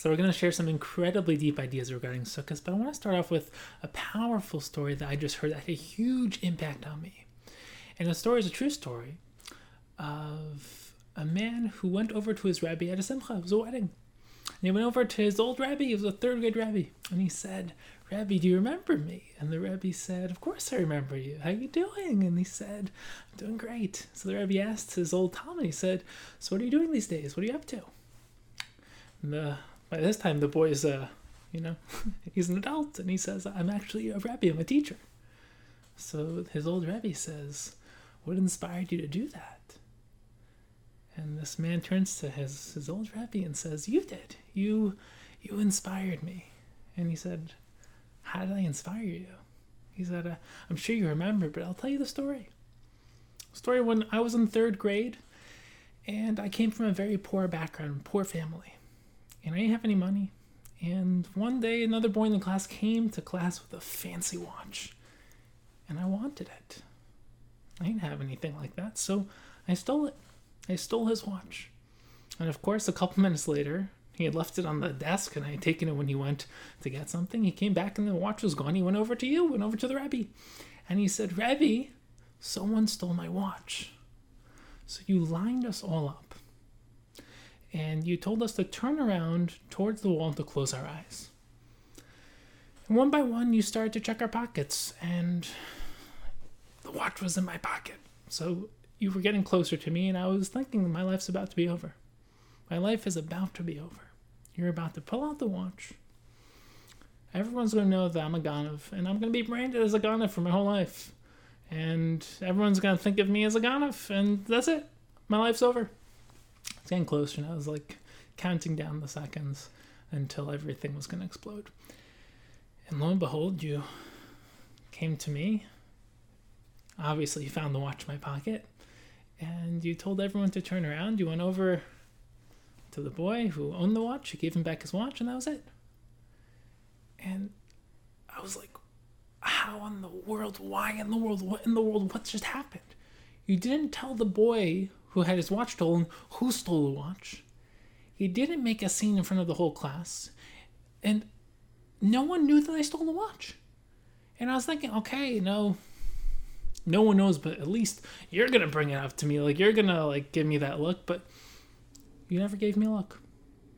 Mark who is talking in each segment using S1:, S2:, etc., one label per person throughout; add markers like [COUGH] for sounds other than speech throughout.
S1: So we're going to share some incredibly deep ideas regarding Sukkot, but I want to start off with a powerful story that I just heard that had a huge impact on me. And the story is a true story of a man who went over to his rabbi at a simcha. It was a wedding. And he went over to his old rabbi. He was a third grade rabbi. And he said, Rabbi, do you remember me? And the Rebbe said, Of course I remember you. How are you doing? And he said, I'm doing great. So the Rebbe asked his old talmid, he said, So what are you doing these days? What are you up to? And the, by this time, the boy's, uh, you know, [LAUGHS] he's an adult, and he says, I'm actually a rabbi. I'm a teacher. So his old rabbi says, What inspired you to do that? And this man turns to his, his old rabbi and says, You did. You, you inspired me. And he said, how did I inspire you? He said, uh, I'm sure you remember, but I'll tell you the story. Story when I was in third grade, and I came from a very poor background, poor family, and I didn't have any money. And one day, another boy in the class came to class with a fancy watch, and I wanted it. I didn't have anything like that, so I stole it. I stole his watch. And of course, a couple [LAUGHS] minutes later, he had left it on the desk, and I had taken it when he went to get something. He came back, and the watch was gone. He went over to you, went over to the Rebbe, and he said, Rebbe, someone stole my watch. So you lined us all up, and you told us to turn around towards the wall to close our eyes. And one by one, you started to check our pockets, and the watch was in my pocket. So you were getting closer to me, and I was thinking my life's about to be over. My life is about to be over. You're about to pull out the watch. Everyone's going to know that I'm a Ganav, and I'm going to be branded as a Ganav for my whole life. And everyone's going to think of me as a Ganav, and that's it. My life's over. Getting closer, and I was like counting down the seconds until everything was going to explode. And lo and behold, you came to me. Obviously, you found the watch in my pocket, and you told everyone to turn around. You went over to the boy who owned the watch. He gave him back his watch, and that was it. And I was like, how in the world? Why in the world? What in the world? What just happened? You didn't tell the boy who had his watch stolen who stole the watch. He didn't make a scene in front of the whole class. And no one knew that I stole the watch. And I was thinking, okay, no, no one knows, but at least you're gonna bring it up to me. Like you're gonna like give me that look. But you never gave me a look.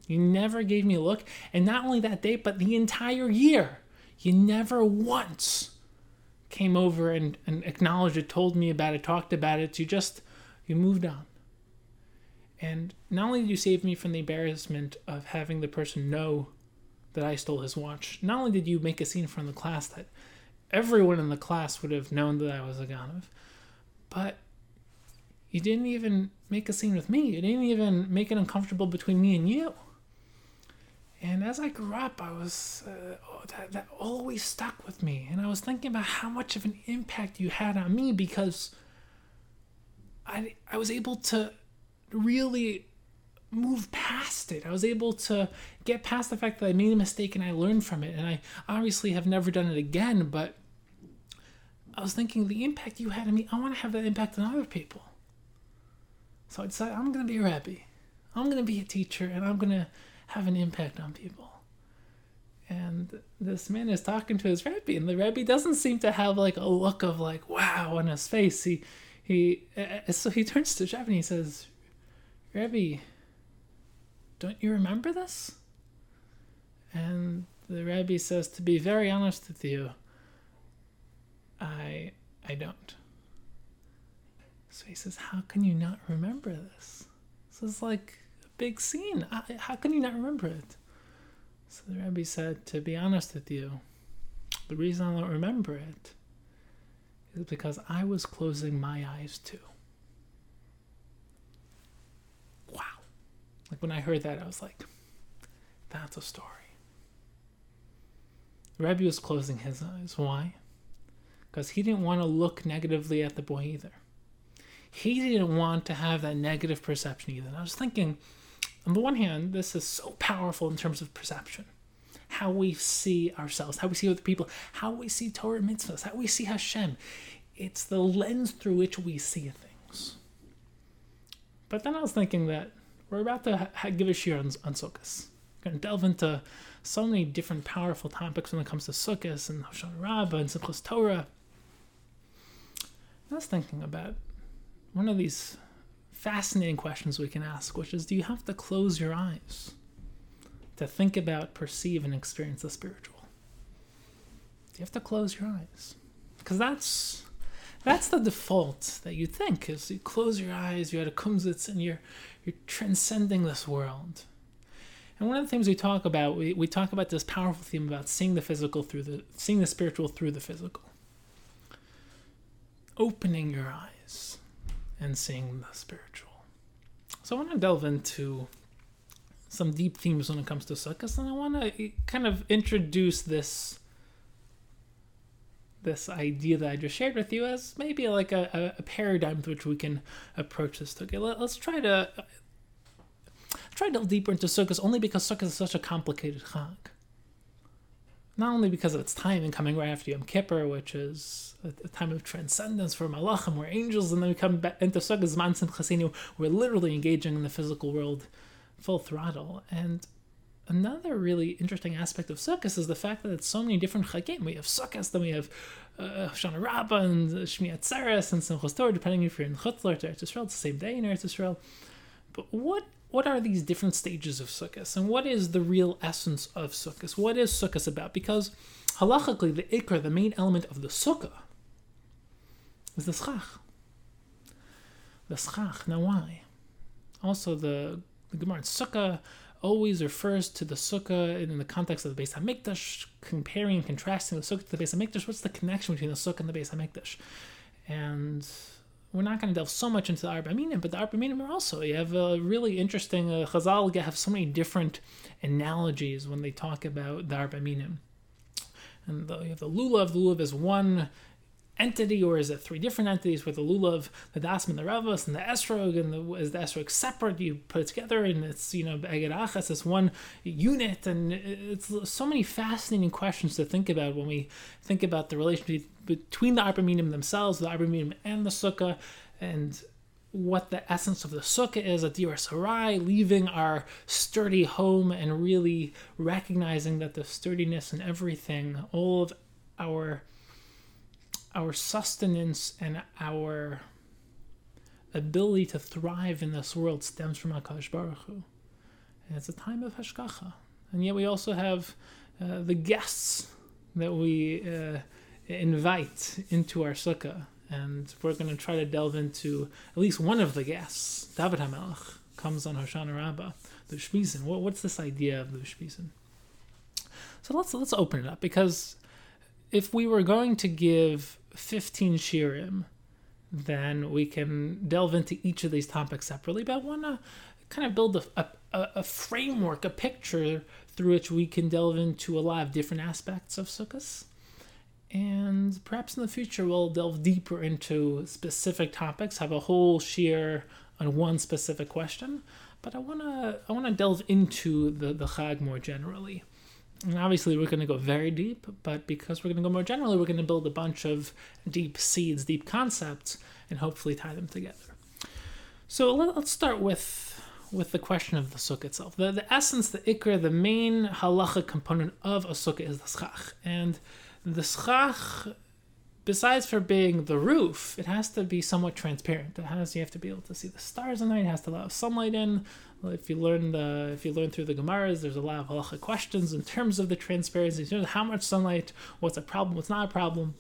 S1: You never gave me a look. And not only that day, but the entire year. You never once came over and, and acknowledged it, told me about it, talked about it. You just, you moved on. And not only did you save me from the embarrassment of having the person know that I stole his watch, not only did you make a scene from the class that everyone in the class would have known that I was a Ganav, but you didn't even make a scene with me. You didn't even make it uncomfortable between me and you. And as I grew up, I was uh, oh, that, that always stuck with me, and I was thinking about how much of an impact you had on me because I I was able to really move past it. I was able to get past the fact that I made a mistake and I learned from it, and I obviously have never done it again. But I was thinking the impact you had on me, I want to have that impact on other people. So I decided I'm going to be a rabbi. I'm going to be a teacher and I'm going to have an impact on people. And this man is talking to his rabbi, and the rabbi doesn't seem to have like a look of like wow on his face. He he uh, so he turns to Rabbi and he says, "Rabbi, don't you remember this?" And the rabbi says, "To be very honest with you, I I don't." So he says, How can you not remember this? This is like a big scene. How can you not remember it? So the Rebbe said, To be honest with you, the reason I don't remember it is because I was closing my eyes too. Wow. Like when I heard that, I was like, That's a story. Rebbe was closing his eyes. Why? Because he didn't want to look negatively at the boy either he didn't want to have that negative perception either. And I was thinking, on the one hand, this is so powerful in terms of perception. How we see ourselves, how we see other people, how we see Torah mitzvahs, how we see Hashem. It's the lens through which we see things. But then I was thinking that we're about to ha- give a shiur on, on Sukkot. We're going to delve into so many different powerful topics when it comes to Sukkot and Hoshana Rabbah and Simchas Torah. I was thinking about one of these fascinating questions we can ask, which is do you have to close your eyes to think about, perceive, and experience the spiritual? You have to close your eyes? Because that's that's the default that you think is you close your eyes, you're at a kumsitz, and you're you're transcending this world. And one of the things we talk about, we, we talk about this powerful theme about seeing the physical through the seeing the spiritual through the physical. Opening your eyes and seeing the spiritual. So I want to delve into some deep themes when it comes to Sukkot, and I want to eh, kind of introduce this this idea that I just shared with you as maybe like a, a paradigm through which we can approach this. Okay, let, us try to try to delve deeper into Sukkos only because Sukkos is such a complicated Chag. Not only because of its timing coming right after Yom Kippur, which is a, time of transcendence for Malachim, we're angels, and then we come back into Sukkot Zman Chasinu, we're literally engaging in the physical world full throttle. And another really interesting aspect of Sukkot is the fact that it's so many different chagim. We have Sukkot, then we have uh, Shana Rabbah and Shmini Atzeres and Simchas Torah, depending if you're in Chutz La'aretz to Eretz Yisrael, it's the same day in Eretz Yisrael. But what what are these different stages of Sukkot, and what is the real essence of Sukkot? What is Sukkot about? Because halachically, the ikar, the main element of the Sukkah, is the schach. The schach. Now, why? Also, the the Gemara in Sukkah always refers to the sukkah in the context of the Beis Hamikdash, comparing and contrasting the sukkah to the Beis Hamikdash. What's the connection between the sukkah and the Beis Hamikdash? And we're not going to delve so much into the Arba Minim, but the Arba Minim are also, you have a really interesting, uh, Chazal have so many different analogies when they talk about the Arba Minim. And the, you have the lulav, the lulav is one entity, or is it three different entities with the lulav, the hadasim, and the aravos, and the esrog, and the, is the esrog separate? You put it together, and it's you know beged it's one unit, and it's so many fascinating questions to think about when we think about the relationship between the arba themselves, the arba and the sukkah, and what the essence of the sukkah is, a diras arai, leaving our sturdy home and really recognizing that the sturdiness and everything, all of our our sustenance and our ability to thrive in this world stems from HaKadosh Baruch Hu. And it's a time of Hashgacha. And yet we also have uh, the guests that we uh, invite into our sukkah. And we're going to try to delve into at least one of the guests. David HaMelech comes on Hoshana Rabbah, the Ushpizin. What, what's this idea of the Ushpizin? So let's let's open it up because if we were going to give 15 shiurim, then we can delve into each of these topics separately. But I want to kind of build a, a, a, framework, a picture through which we can delve into a lot of different aspects of Sukkot. And perhaps in the future, we'll delve deeper into specific topics, have a whole shiur on one specific question. But I want to I want to delve into the, the Chag more generally. And obviously, we're going to go very deep, but because we're going to go more generally, we're going to build a bunch of deep seeds, deep concepts, and hopefully tie them together. So let, us start with with the question of the sukkah itself. The, the essence, the ikra, the main halacha component of a sukkah is the schach. And the schach, besides for being the roof, it has to be somewhat transparent. It has you have to be able to see the stars in there. It has to allow sunlight in if you learn the if you learn through the Gemaras, there's a lot of halacha questions in terms of the transparency, in terms of how much sunlight, what's a problem, what's not a problem.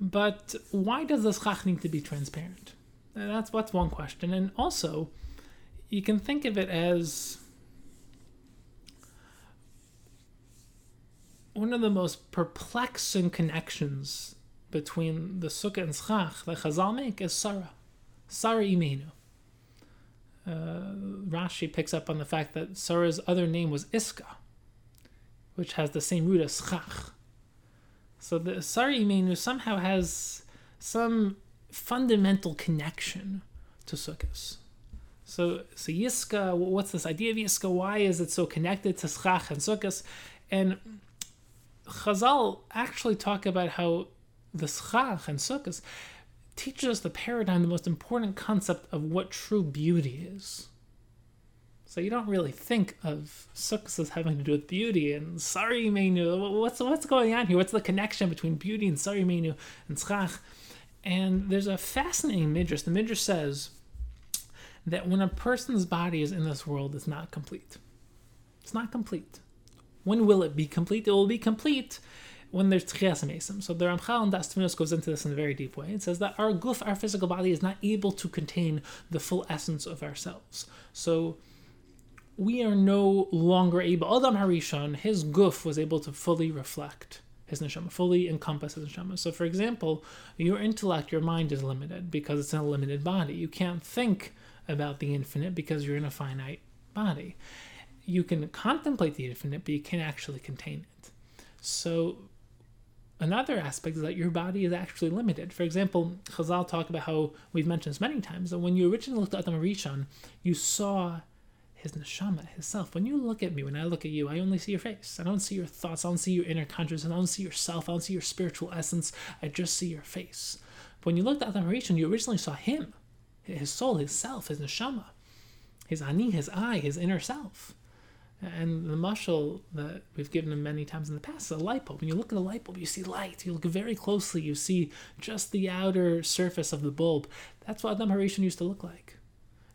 S1: But why does this schach need to be transparent? That's what's one question. And also, you can think of it as one of the most perplexing connections between the sukkah and schach that Chazal make is Sarah. Sarah Imenu uh, Rashi picks up on the fact that Sarah's other name was Yiska, which has the same root as Schach. So the Sarah Imenu somehow has some fundamental connection to Sukkot. So, so Yiska, what's this idea of Yiska? Why is it so connected to Schach and Sukkot? And Chazal actually talk about how the Schach and Sukkot teaches us the paradigm, the most important concept of what true beauty is. So you don't really think of Sukkot as having to do with beauty and Sarah Imenu. What's what's going on here? What's the connection between beauty and Sarah Imenu and Schach? And there's a fascinating midrash. The midrash says that when a person's body is in this world, it's not complete. It's not complete. When will it be complete? It will be complete when there's tchias mesim. So the Ramchal and Das goes into this in a very deep way. It says that our guf, our physical body, is not able to contain the full essence of ourselves. So we are no longer able. Adam Harishon, his guf was able to fully reflect his neshama, fully encompass his neshama. So, for example, your intellect, your mind is limited because it's in a limited body. You can't think about the infinite because you're in a finite body. You can contemplate the infinite, but you can't actually contain it. So, another aspect is that your body is actually limited. For example, Chazal talk about how we've mentioned this many times that when you originally looked at Adam Rishon, you saw his neshama, his self. When you look at me, when I look at you, I only see your face. I don't see your thoughts. I don't see your inner consciousness. I don't see yourself. I don't see your spiritual essence. I just see your face. But when you looked at Adam Rishon, you originally saw him, his soul, his self, his neshama, his ani, his I, his inner self. And the mashal that we've given him many times in the past is a light bulb. When you look at a light bulb, you see light. You look very closely, you see just the outer surface of the bulb. That's what Adam Harishon used to look like.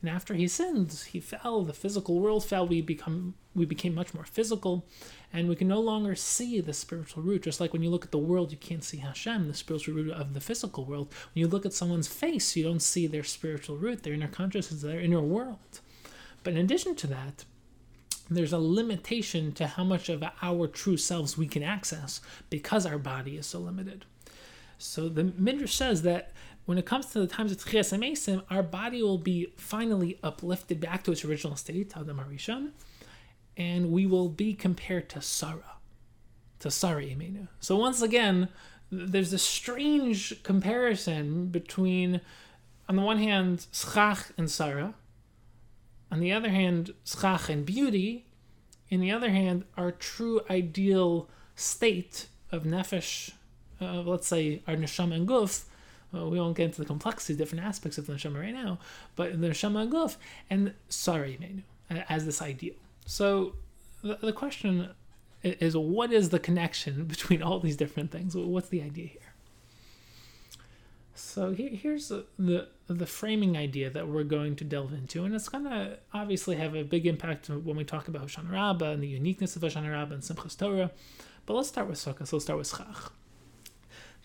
S1: And after he sinned, he fell. The physical world fell. We become we became much more physical, and we can no longer see the spiritual root. Just like when you look at the world, you can't see Hashem, the spiritual root of the physical world. When you look at someone's face, you don't see their spiritual root, their inner consciousness, their inner world. But in addition to that, there's a limitation to how much of our true selves we can access because our body is so limited. So the Midrash says that when it comes to the times of Tchias Amesim, our body will be finally uplifted back to its original state, Adam Harishon, and we will be compared to Sarah, to Sarah Imenu. So once again, there's a strange comparison between, on the one hand, Schach and Sarah, on the other hand, schach and beauty. In the other hand, our true ideal state of nefesh, uh, let's say our neshama and guf. Uh, we won't get into the complexity, different aspects of the neshama right now, but the neshama and guf and Sarah Imenu as this ideal. So the, the question is, what is the connection [LAUGHS] between all these different things? What's the idea here? So here, here's the, the, framing idea that we're going to delve into, and it's going to obviously have a big impact when we talk about Hoshana Rabbah and the uniqueness of Hoshana Rabbah and Simchas Torah. But let's start with Sukkah. So let's start with Schach.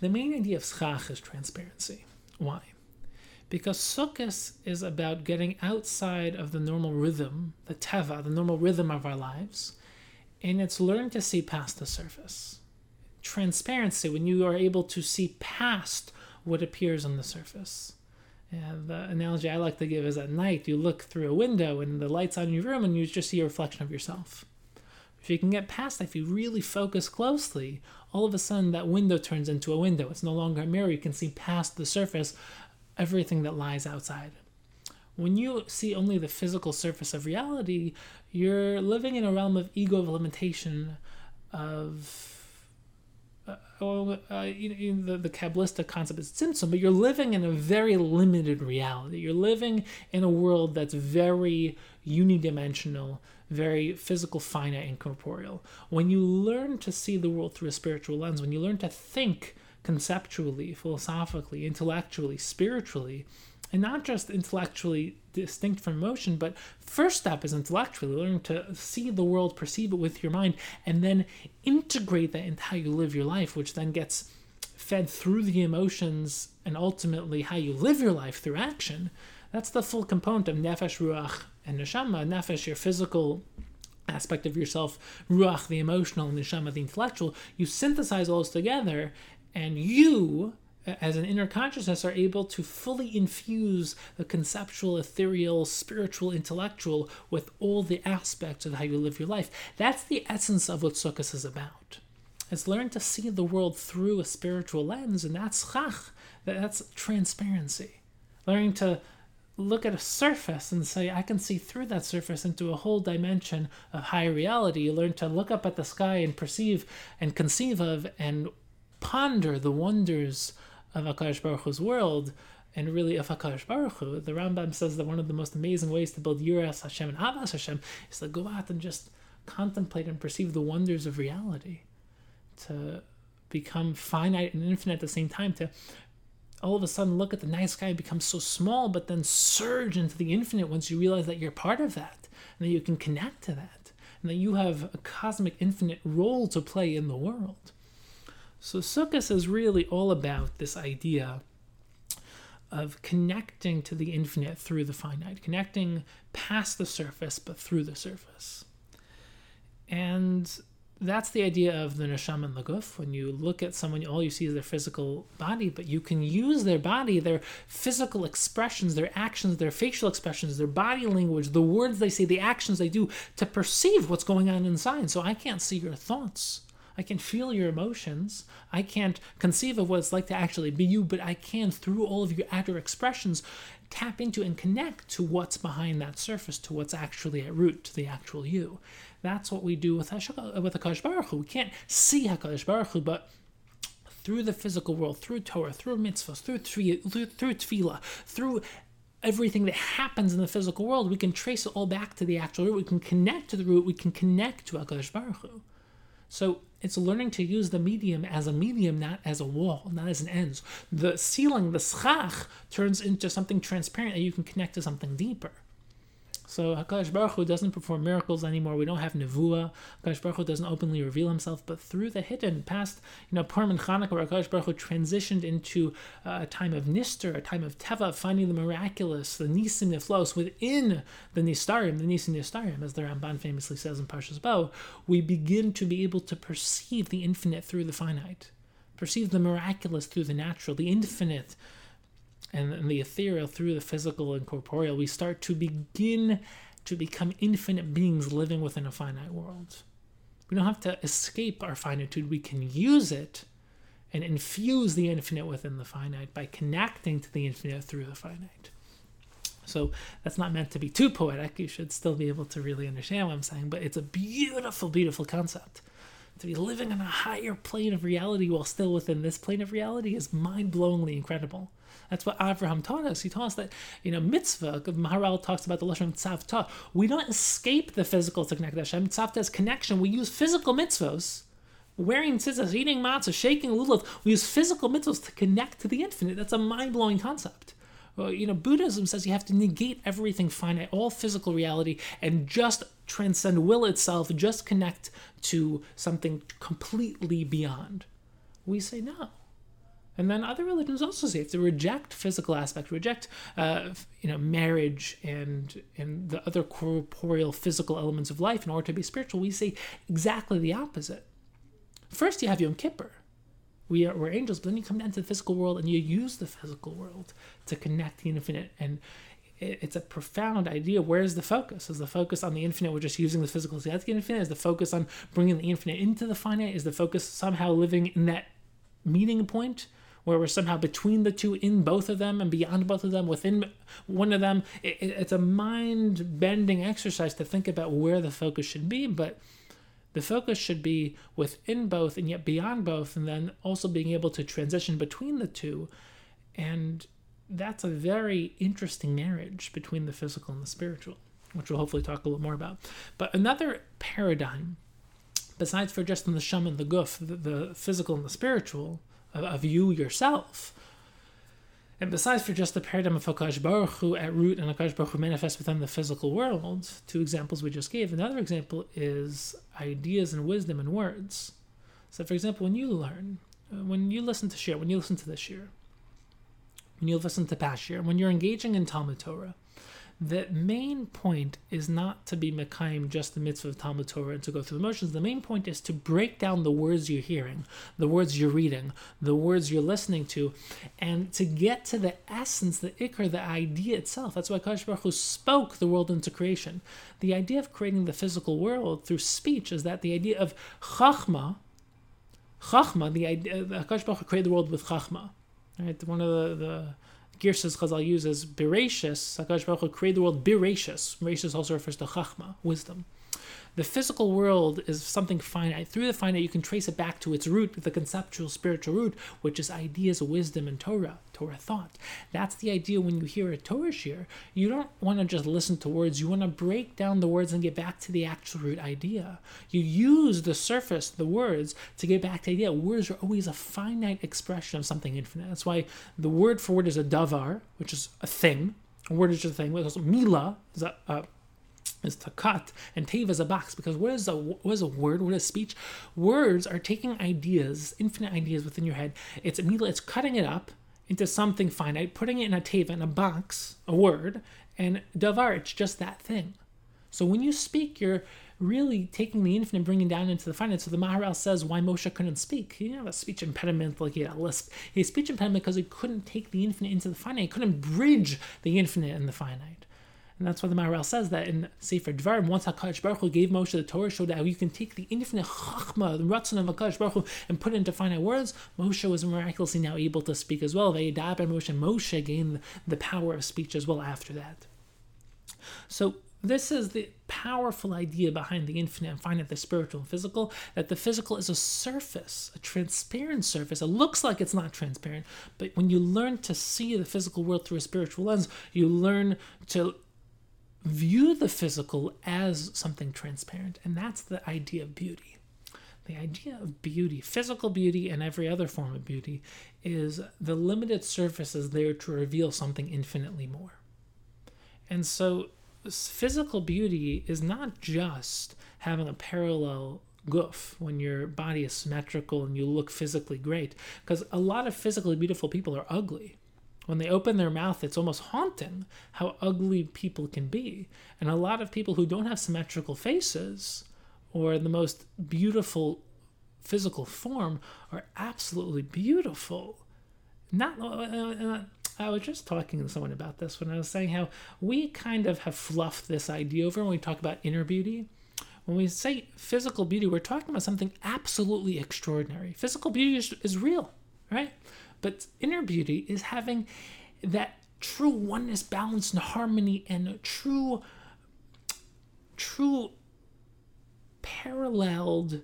S1: The main idea of Schach is transparency. Why? Because Sukkot is about getting outside of the normal rhythm, the teva, the normal rhythm of our lives, and it's learn to see past the surface. Transparency, when you are able to see past what appears on the surface. And the analogy I like to give is at night you look through a window and the light's on your room and you just see a reflection of yourself. If you can get past that, if you really focus closely, all of a sudden that window turns into a window. It's no longer a mirror. You can see past the surface everything that lies outside. When you see only the physical surface of reality, you're living in a realm of ego of limitation, of uh, uh, the, the Kabbalistic concept is tzimtzum, but you're living in a very limited reality. You're living in a world that's very unidimensional, very physical, finite, and corporeal. When you learn to see the world through a spiritual lens, when you learn to think conceptually, philosophically, intellectually, spiritually, and not just intellectually distinct from emotion, but first step is intellectually learning to see the world, perceive it with your mind, and then integrate that into how you live your life, which then gets fed through the emotions and ultimately how you live your life through action. That's the full component of nefesh, ruach, and neshama. Nefesh, your physical aspect of yourself, ruach, the emotional, and neshama, the intellectual. You synthesize all those together, and you as an inner consciousness are able to fully infuse the conceptual, ethereal, spiritual, intellectual with all the aspects of how you live your life. That's the essence of what Sukkot is about. It's learn to see the world through a spiritual lens, and that's schach, that's transparency. Learning to look at a surface and say, I can see through that surface into a whole dimension of higher reality. You learn to look up at the sky and perceive and conceive of and ponder the wonders of HaKadosh Baruch Hu's world and really of HaKadosh Baruch Hu. The Rambam says that one of the most amazing ways to build Yiras Hashem and Ahavas Hashem is to go out and just contemplate and perceive the wonders of reality, to become finite and infinite at the same time, to all of a sudden look at the night sky and become so small, but then surge into the infinite once you realize that you're part of that and that you can connect to that and that you have a cosmic infinite role to play in the world. So Sukkot is really all about this idea of connecting to the infinite through the finite, connecting past the surface but through the surface. And that's the idea of the neshama and the guf. When you look at someone, all you see is their physical body, but you can use their body, their physical expressions, their actions, their facial expressions, their body language, the words they say, the actions they do to perceive what's going on inside. So I can't see your thoughts. I can feel your emotions. I can't conceive of what it's like to actually be you, but I can, through all of your outer expressions, tap into and connect to what's behind that surface, to what's actually at root, to the actual you. That's what we do with with Hakadosh Baruch Hu. We can't see Hakadosh Baruch Hu, but through the physical world, through Torah, through mitzvahs, through through, through tefillah, through everything that happens in the physical world, we can trace it all back to the actual root. We can connect to the root. We can connect to Hakadosh Baruch Hu. So it's learning to use the medium as a medium, not as a wall, not as an end. The ceiling, the schach, turns into something transparent that you can connect to something deeper. So Hakadosh Baruch Hu doesn't perform miracles anymore. We don't have nevuah. Hakadosh Baruch Hu doesn't openly reveal himself, but through the hidden past, you know, Purim and where Hakadosh Baruch Hu transitioned into uh, a time of nister, a time of teva, finding the miraculous, the nisim niflos within the nistarim, the nisim nistarim, as the Ramban famously says in Parshas Bo, we begin to be able to perceive the infinite through the finite, perceive the miraculous through the natural, the infinite and, and the ethereal through the physical and corporeal, we start to begin to become infinite beings living within a finite world. We don't have to escape our finitude, we can use it and infuse the infinite within the finite by connecting to the infinite through the finite. So that's not meant to be too poetic. You should still be able to really understand what I'm saying, but it's a beautiful, beautiful concept. To be living on a higher plane of reality while still within this plane of reality is mind blowingly incredible. That's what Abraham taught us. He taught us that, you know, mitzvah, Maharal talks about the Lashon tzavta. We don't escape the physical to connect to Hashem. Tzavta is connection. We use physical mitzvahs, wearing tzitzis, eating matzah, shaking lulav. We use physical mitzvahs to connect to the infinite. That's a mind blowing concept. Well, you know, Buddhism says you have to negate everything finite, all physical reality, and just transcend will itself, just connect to something completely beyond. We say no. And then other religions also say to reject physical aspect, reject uh, you know marriage and and the other corporeal physical elements of life in order to be spiritual. We say exactly the opposite. First, you have Yom Kippur. We are we're angels, but then you come down to the physical world and you use the physical world to connect the infinite. And it's a profound idea. Where's the focus? Is the focus on the infinite? We're just using the physical to get the infinite. Is the focus on bringing the infinite into the finite? Is the focus somehow living in that meeting point? Where we're somehow between the two, in both of them, and beyond both of them, within one of them. It, it's a mind bending exercise to think about where the focus should be, but the focus should be within both and yet beyond both, and then also being able to transition between the two. And that's a very interesting marriage between the physical and the spiritual, which we'll hopefully talk a little more about. But another paradigm, besides for just in the shum and the guf, the, the physical and the spiritual, of, you yourself. And besides for just the paradigm of Hakadosh Baruch Hu at root and Hakadosh Baruch Hu manifests within the physical world, two examples we just gave. Another example is ideas and wisdom and words. So, for example, when you learn, uh, when you listen to shiur, when you listen to this shiur, when you listen to past shiur, when you're engaging in Talmud Torah, the main point is not to be Mekayim just the mitzvah of Talmud Torah and to go through the motions. The main point is to break down the words you're hearing, the words you're reading, the words you're listening to, and to get to the essence, the ikar, the idea itself. That's why Kadosh Baruch Hu spoke the world into creation. The idea of creating the physical world through speech is that the idea of chachma, chachma, the idea, uh, Kadosh Baruch Hu created the world with chachma. Right, one of the, the Girsas Chazal uses Bereshis, Hakadosh Baruch created the world Bereshis. Bereshis also refers to Chachma, wisdom. The physical world is something finite. Through the finite, you can trace it back to its root, the conceptual spiritual root, which is ideas, wisdom, and Torah, Torah thought. That's the idea when you hear a Torah shiur. You don't want to just listen to words, you want to break down the words and get back to the actual root idea. You use the surface, the words, to get back to the idea. Words are always a finite expression of something infinite. That's why the word for word is a davar, which is a thing. A word is just a thing. Mila is a, is to cut, and teva is a box because what is a what is a word? What is speech? Words are taking ideas, infinite ideas within your head. It's immediately it's cutting it up into something finite, putting it in a teva in a box, a word, and davar. It's just that thing. So when you speak, you're really taking the infinite, bringing down into the finite. So the Maharal says why Moshe couldn't speak. He didn't have a speech impediment like he had a lisp. He had a speech impediment because he couldn't take the infinite into the finite. He couldn't bridge the infinite and the finite. And that's why the Maharal says that in Sefer Dvarim, once HaKadosh Baruch Hu gave Moshe the Torah, showed how you can take the infinite chachma, the ratzon of HaKadosh Baruch Hu, and put it into finite words. Moshe was miraculously now able to speak as well. Vayidaber Moshe, Moshe gained the power of speech as well after that. So this is the powerful idea behind the infinite and finite, the spiritual and physical, that the physical is a surface, a transparent surface. It looks like it's not transparent, but when you learn to see the physical world through a spiritual lens, you learn to view the physical as something transparent. And that's the idea of beauty. The idea of beauty, physical beauty, and every other form of beauty, is the limited surface is there to reveal something infinitely more. And so, physical beauty is not just having a parallel guf when your body is symmetrical and you look physically great, because a lot of physically beautiful people are ugly when they open their mouth, it's almost haunting how ugly people can be. And a lot of people who don't have symmetrical faces or the most beautiful physical form are absolutely beautiful. Not, uh, uh, I was just talking to someone about this when I was saying how we kind of have fluffed this idea over when we talk about inner beauty. When we say physical beauty, we're talking about something absolutely extraordinary. Physical beauty is, is real, right? But inner beauty is having that true oneness, balance, and harmony, and true, true paralleled,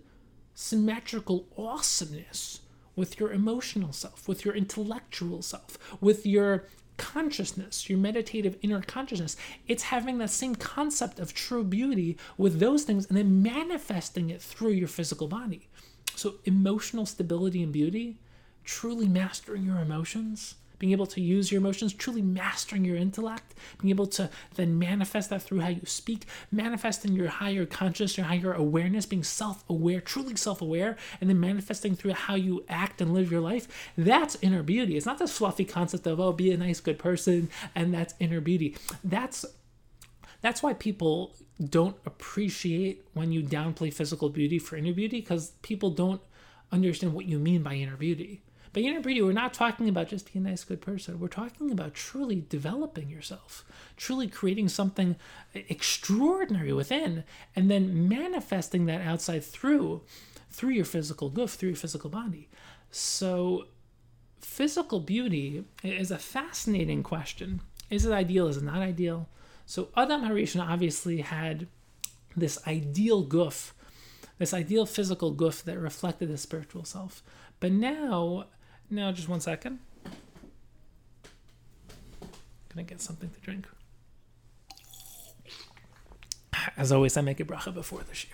S1: symmetrical awesomeness with your emotional self, with your intellectual self, with your consciousness, your meditative inner consciousness. It's having that same concept of true beauty with those things and then manifesting it through your physical body. So, emotional stability and beauty truly mastering your emotions, being able to use your emotions, truly mastering your intellect, being able to then manifest that through how you speak, manifesting your higher consciousness, your higher awareness, being self aware, truly self aware, and then manifesting through how you act and live your life. That's inner beauty. It's not this fluffy concept of, oh, be a nice, good person, and that's inner beauty. That's that's why people don't appreciate when you downplay physical beauty for inner beauty because people don't understand what you mean by inner beauty. But inner beauty, we're not talking about just being a nice, good person. We're talking about truly developing yourself, truly creating something extraordinary within, and then manifesting that outside through through your physical guf, through your physical body. So physical beauty is a fascinating question. Is it ideal? Is it not ideal? So Adam Harishon obviously had this ideal guf, this ideal physical goof that reflected his spiritual self. But now now, just one second. Gonna get something to drink. As always, I make a bracha before the shiur.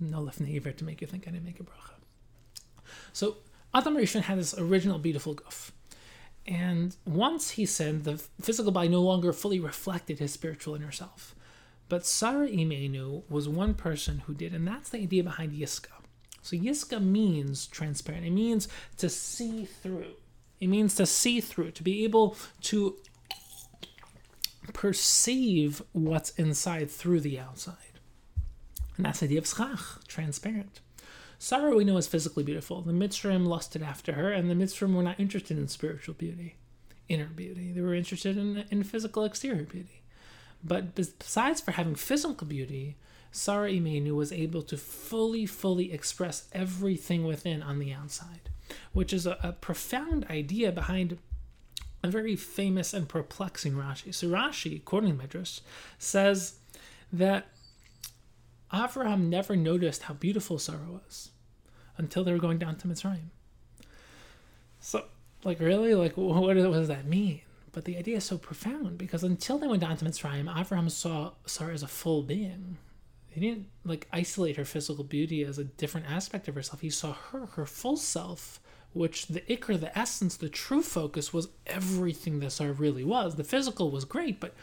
S1: No left lefnei to make you think I didn't make a bracha. So Adam Rishon had this original beautiful guf. And once he said the physical body no longer fully reflected his spiritual inner self. But Sarah Imenu was one person who did, and that's the idea behind Yiska. So Yiska means transparent. It means to see through. It means to see through, to be able to perceive what's inside through the outside. And that's the idea of schach, transparent. Sarah we know is physically beautiful. The Mitzrayim lusted after her, and the Mitzrayim were not interested in spiritual beauty, inner beauty. They were interested in, in physical exterior beauty. But besides for having physical beauty, Sarah Imenu was able to fully, fully express everything within on the outside, which is a, a profound idea behind a very famous and perplexing Rashi. So Rashi, according to Midrash, says that Avraham never noticed how beautiful Sarah was until they were going down to Mitzrayim. So, like, really? Like, what, what does that mean? But the idea is so profound because until they went down to Mitzrayim, Avraham saw Sarah as a full being. He didn't like isolate her physical beauty as a different aspect of herself. He saw her, her full self, which the ikar, the essence, the true focus was everything that Sarah really was. The physical was great, but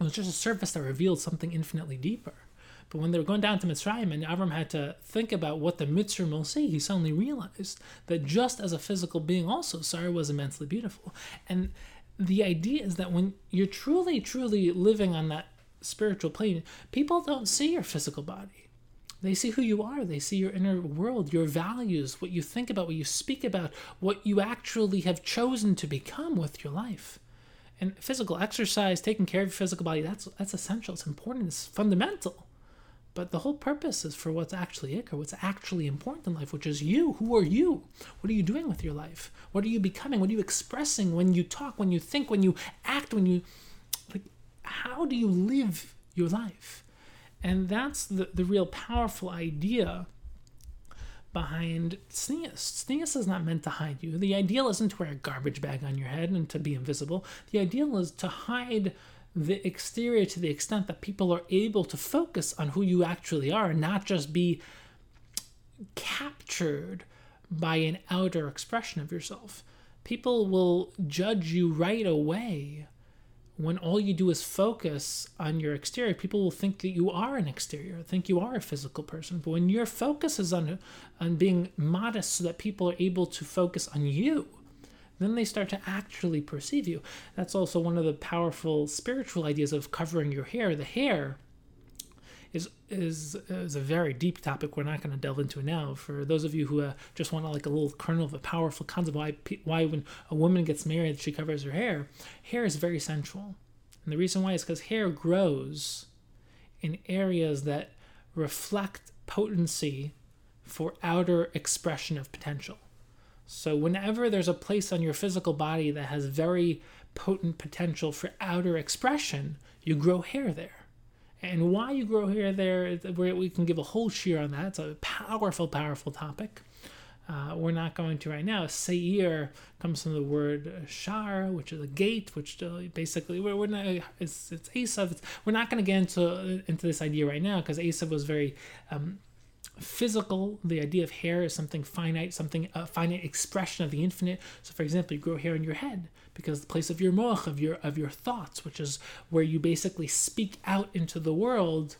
S1: it was just a surface that revealed something infinitely deeper. But when they were going down to Mitzrayim and Avram had to think about what the Mitzrayim will see, he suddenly realized that just as a physical being, also Sarah was immensely beautiful. And the idea is that when you're truly, truly living on that spiritual plane, people don't see your physical body. They see who you are. They see your inner world, your values, what you think about, what you speak about, what you actually have chosen to become with your life. And physical exercise, taking care of your physical body, that's that's essential. It's important. It's fundamental. But the whole purpose is for what's actually it, or what's actually important in life, which is you. Who are you? What are you doing with your life? What are you becoming? What are you expressing when you talk, when you think, when you act, when you how do you live your life? And that's the, the real powerful idea behind tznius. Tznius is not meant to hide you. The ideal isn't to wear a garbage bag on your head and to be invisible. The ideal is to hide the exterior to the extent that people are able to focus on who you actually are and not just be captured by an outer expression of yourself. People will judge you right away when all you do is focus on your exterior. People will think that you are an exterior, think you are a physical person. But when your focus is on on being modest so that people are able to focus on you, then they start to actually perceive you. That's also one of the powerful spiritual ideas of covering your hair. The hair is is is a very deep topic. We're not going to delve into now. For those of you who uh, just want like a little kernel of a powerful concept, why why when a woman gets married she covers her hair, hair is very central, and the reason why is because hair grows in areas that reflect potency for outer expression of potential. So, whenever there's a place on your physical body that has very potent potential for outer expression, you grow hair there. And why you grow hair there, we can give a whole shiur on that. It's a powerful, powerful topic. Uh, we're not going to right now. Seir comes from the word shar, which is a gate, which uh, basically we're, we're not. It's it's Esav. It's, we're not going to get into into this idea right now because Esav was very um, physical. The idea of hair is something finite, something a finite expression of the infinite. So, for example, you grow hair in your head because the place of your moch, of your of your thoughts, which is where you basically speak out into the world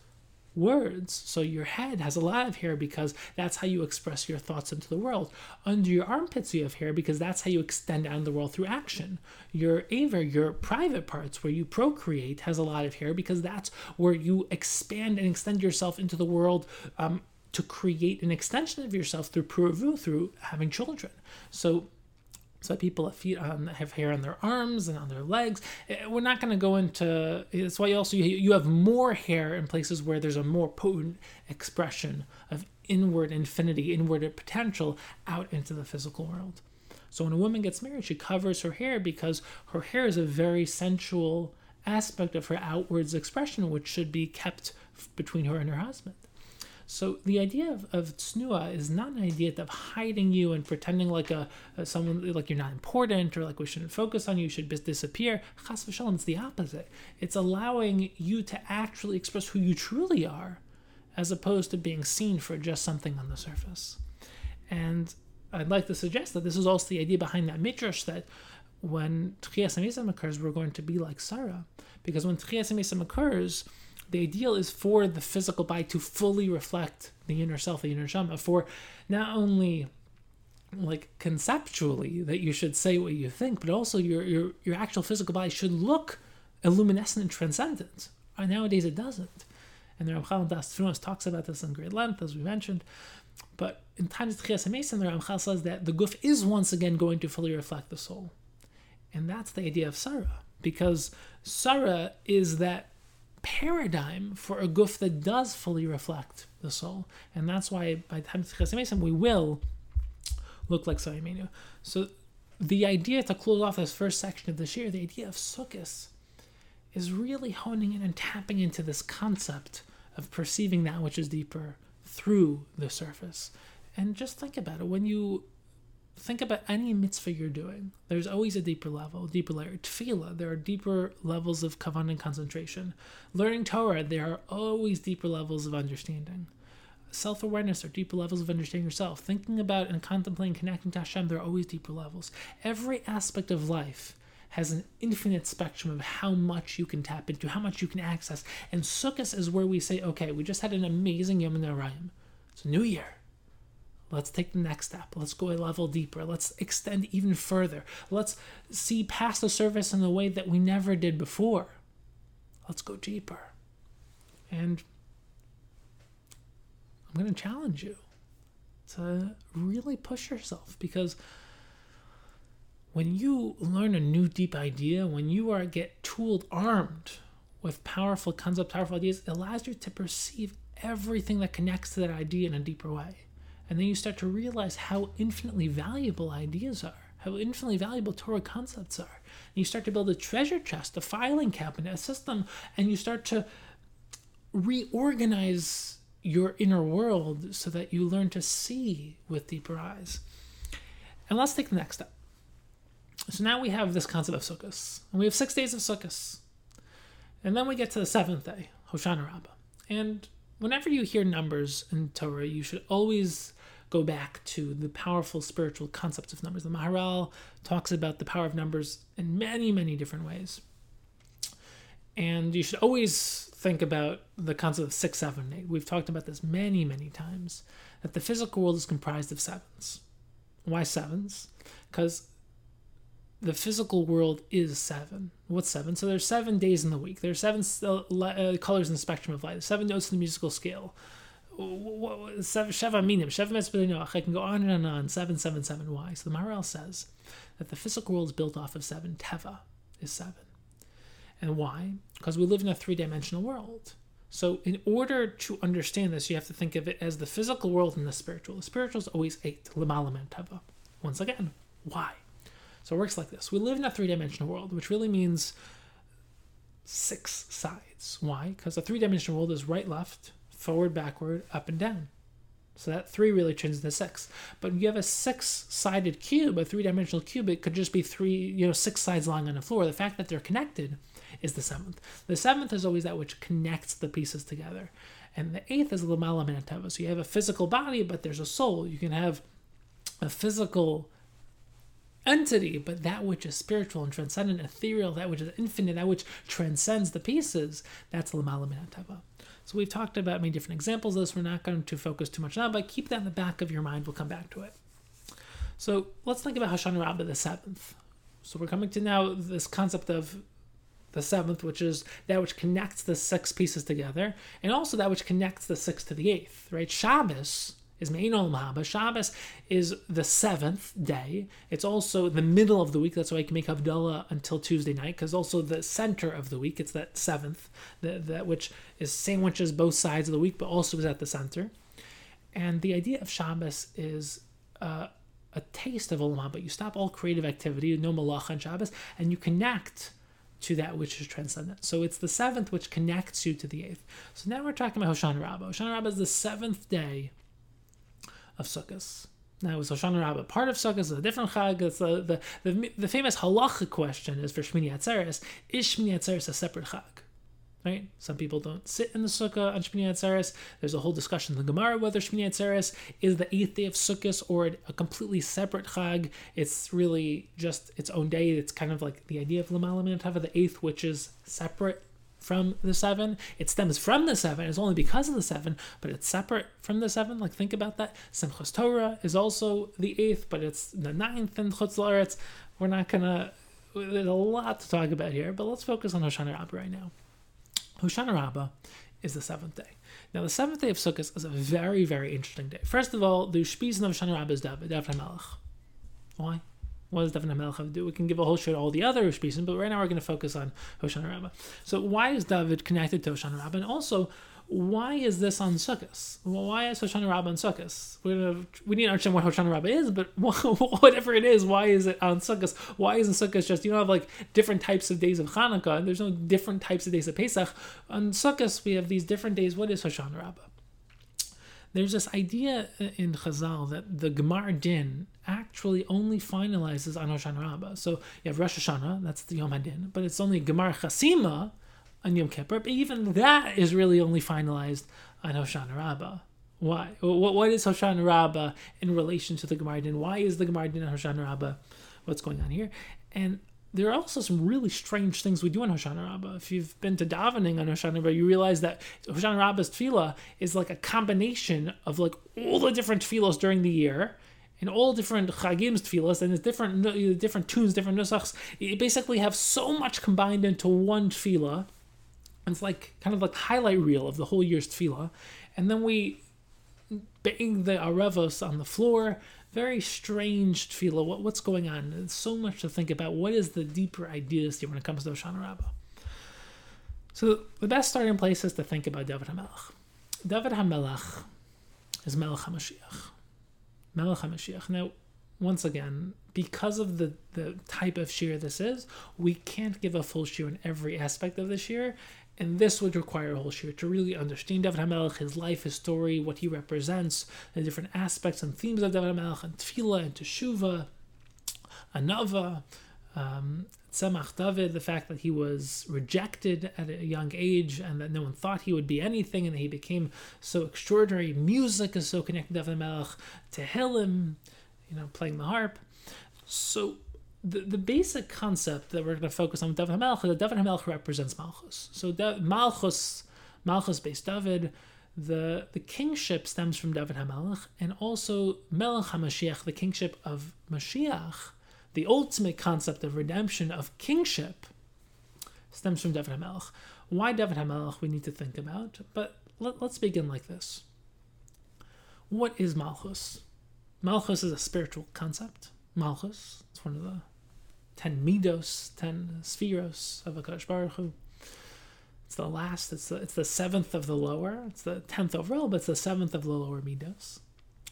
S1: words. So your head has a lot of hair because that's how you express your thoughts into the world. Under your armpits you have hair because that's how you extend out in the world through action. Your aver, your private parts where you procreate, has a lot of hair because that's where you expand and extend yourself into the world um, to create an extension of yourself through puravu, through having children. So so people have feet on have hair on their arms and on their legs. Eh, we're not going to go into. That's why you also you have more hair in places where there's a more potent expression of inward infinity, inward potential out into the physical world. So when a woman gets married, she covers her hair because her hair is a very sensual aspect of her outwards expression, which should be kept between her and her husband. So the idea of, of tsnua is not an idea of hiding you and pretending like a, a, someone like you're not important or like we shouldn't focus on you, you should disappear. Chas v'shalom, it's the opposite. It's allowing you to actually express who you truly are, as opposed to being seen for just something on the surface. And I'd like to suggest that this is also the idea behind that midrash that when Tchias occurs, we're going to be like Sarah. Because when Tchias occurs, the ideal is for the physical body to fully reflect the inner self, the inner shama, for not only like conceptually that you should say what you think, but also your your your actual physical body should look illuminescent and transcendent. And nowadays it doesn't. And the Ramchal Daas Tevunos talks about this in great length, as we mentioned. But in times of Tchias Mason, the Ramchal says that the guf is once again going to fully reflect the soul. And that's the idea of Sarah. Because Sarah is that paradigm for a guf that does fully reflect the soul. And that's why by the time of we will look like Sarah Imenu. So the idea to close off this first section of the year, the idea of Sukkot, is really honing in and tapping into this concept of perceiving that which is deeper through the surface. And just think about it. When you think about any mitzvah you're doing, there's always a deeper level, deeper layer. Tefillah, there are deeper levels of kavan and concentration. Learning Torah, there are always deeper levels of understanding. Self awareness are deeper levels of understanding yourself. Thinking about and contemplating connecting to Hashem, there are always deeper levels. Every aspect of life has an infinite spectrum of how much you can tap into, how much you can access. And Sukkot is where we say, okay, we just had an amazing Yamim Noraim. It's a new year. Let's take the next step. Let's go a level deeper. Let's extend even further. Let's see past the surface in a way that we never did before. Let's go deeper. And I'm going to challenge you to really push yourself because when you learn a new deep idea, when you are get tooled, armed with powerful concepts, powerful ideas, it allows you to perceive everything that connects to that idea in a deeper way. And then you start to realize how infinitely valuable ideas are, how infinitely valuable Torah concepts are. And you start to build a treasure chest, a filing cabinet, a system, and you start to reorganize your inner world so that you learn to see with deeper eyes. And let's take the next step. So now we have this concept of Sukkot, and we have six days of Sukkot. And then we get to the seventh day, Hoshana Rabbah. And whenever you hear numbers in Torah, you should always go back to the powerful spiritual concepts of numbers. The Maharal talks about the power of numbers in many, many different ways. And you should always think about the concept of six, seven, eight. We've talked about this many, many times that the physical world is comprised of sevens. Why sevens? Because the physical world is seven. What's seven? So there's seven days in the week. There's seven uh, colors in the spectrum of light. Seven notes in the musical scale. Seven Sheva Minim, Sheva I can go on and on. Seven, seven, seven. Why? So the Maharal says that the physical world is built off of seven. Teva is seven. And why? Because we live in a three dimensional world. So, in order to understand this, you have to think of it as the physical world and the spiritual. The spiritual is always eight, Lamalaman Teva. Once again, why? So it works like this. We live in a three dimensional world, which really means six sides. Why? Because a three dimensional world is right, left, forward, backward, up, and down. So that three really turns into six. But you have a six sided cube, a three dimensional cube, it could just be three, you know, six sides lying on the floor. The fact that they're connected is the seventh. The seventh is always that which connects the pieces together. And the eighth is the Manateva. So you have a physical body, but there's a soul. You can have a physical entity, but that which is spiritual and transcendent, ethereal, that which is infinite, that which transcends the pieces, that's Lamala Minatava. So we've talked about many different examples of this. We're not going to focus too much on, but keep that in the back of your mind. We'll come back to it. So let's think about Hoshana Rabbah the seventh. So we're coming to now this concept of the seventh, which is that which connects the six pieces together, and also that which connects the six to the eighth, right? Shabbos is Mein Olam Haba. Shabbos is the seventh day. It's also the middle of the week. That's why I can make Havdalah until Tuesday night, because also the center of the week. It's that seventh, that, that which is sandwiches both sides of the week, but also is at the center. And the idea of Shabbos is uh, a taste of Olam Haba. You stop all creative activity, no malach on Shabbos, and you connect to that which is transcendent. So it's the seventh which connects you to the eighth. So now we're talking about Hoshana Rabbah. Hoshana Rabbah is the seventh day of Sukkot. Now, it's Hoshana Rabbah. Part of Sukkot is a different Chag. It's the, the, the, the famous halacha question is for Shmini Atzeres. Is Shmini Atzeres a separate Chag? Right? Some people don't sit in the Sukkah on Shmini Atzeres. There's a whole discussion in the Gemara whether Shmini Atzeres is the eighth day of Sukkot or a completely separate Chag. It's really just its own day. It's kind of like the idea of Lamala Minatava, the eighth, which is separate from the seven. It stems from the seven. It's only because of the seven, but it's separate from the seven. Like think about that. Simchas Torah is also the eighth, but it's the ninth in Chutz La'aretz. We're not gonna. There's a lot to talk about here, but let's focus on Hoshana Rabbah right now. Hoshana Rabbah is the seventh day. Now, the seventh day of Sukkot is a very, very interesting day. First of all, the Ushpizin of Hoshana Rabbah is David, David HaMelech. Why? What does David HaMelech have to do? We can give a whole show to all the other Ushpizin, but right now we're going to focus on Hoshana Rabbah. So why is David connected to Hoshana Rabbah? And also, why is this on Sukkot? Well, why is Hoshana Rabbah on Sukkot? We, we need to understand what Hoshana Rabbah is, but [LAUGHS] whatever it is, why is it on Sukkot? Why isn't Sukkot just, you don't have like different types of days of Hanukkah, there's no different types of days of Pesach. On Sukkot, we have these different days. What is Hoshana Rabbah? There's this idea uh, in Chazal that the Gemar Din actually only finalizes on Hoshana Rabbah. So you have Rosh Hashanah, that's the Yom HaDin, but it's only Gemar Chasima on Yom Kippur. But even that is really only finalized on Hoshana Rabbah. Why? What, what is Hoshana Rabbah in relation to the Gemar Din? Why is the Gemar Din on Hoshana Rabbah? What's going on here? And there are also some really strange things we do on Hoshana Rabbah. If you've been to davening on Hoshana Rabbah, you realize that Hoshana Rabbah's tefillah is like a combination of like all the different tefillahs during the year and all different chagim's tefillahs and it's different different tunes, different nusachs. You basically have so much combined into one tefillah. It's like kind of like highlight reel of the whole year's tefillah, and then we bang the aravos on the floor very strange tefillah. What, what's going on? There's so much to think about. What is the deeper ideas here when it comes to Hoshana Rabbah? So the best starting place is to think about David HaMelech. David HaMelech is Melech HaMashiach. Melech HaMashiach. Now, once again, because of the, the type of shiur this is, we can't give a full shiur in every aspect of the shiur, and this would require a whole shiur to really understand David HaMelech, his life, his story, what he represents, the different aspects and themes of David HaMelech, and Tefillah, and Teshuvah, Anava, um, Tzemach David, the fact that he was rejected at a young age and that no one thought he would be anything and that he became so extraordinary. Music is so connected to David HaMelech, Tehillim, you know, playing the harp. So the, the basic concept that we're going to focus on David HaMelech is that David HaMelech represents Malchus. So da- Malchus, Malchus Beis David, the, the kingship stems from David HaMelech, and also Melech HaMashiach, the kingship of Mashiach, the ultimate concept of redemption of kingship, stems from David HaMelech. Why David HaMelech we need to think about, but let, let's begin like this. What is Malchus? Malchus is a spiritual concept. Malchus, it's one of the ten midos, ten sefiros of Akash Baruch Hu. It's the last. It's the it's the seventh of the lower. It's the tenth overall, but it's the seventh of the lower midos.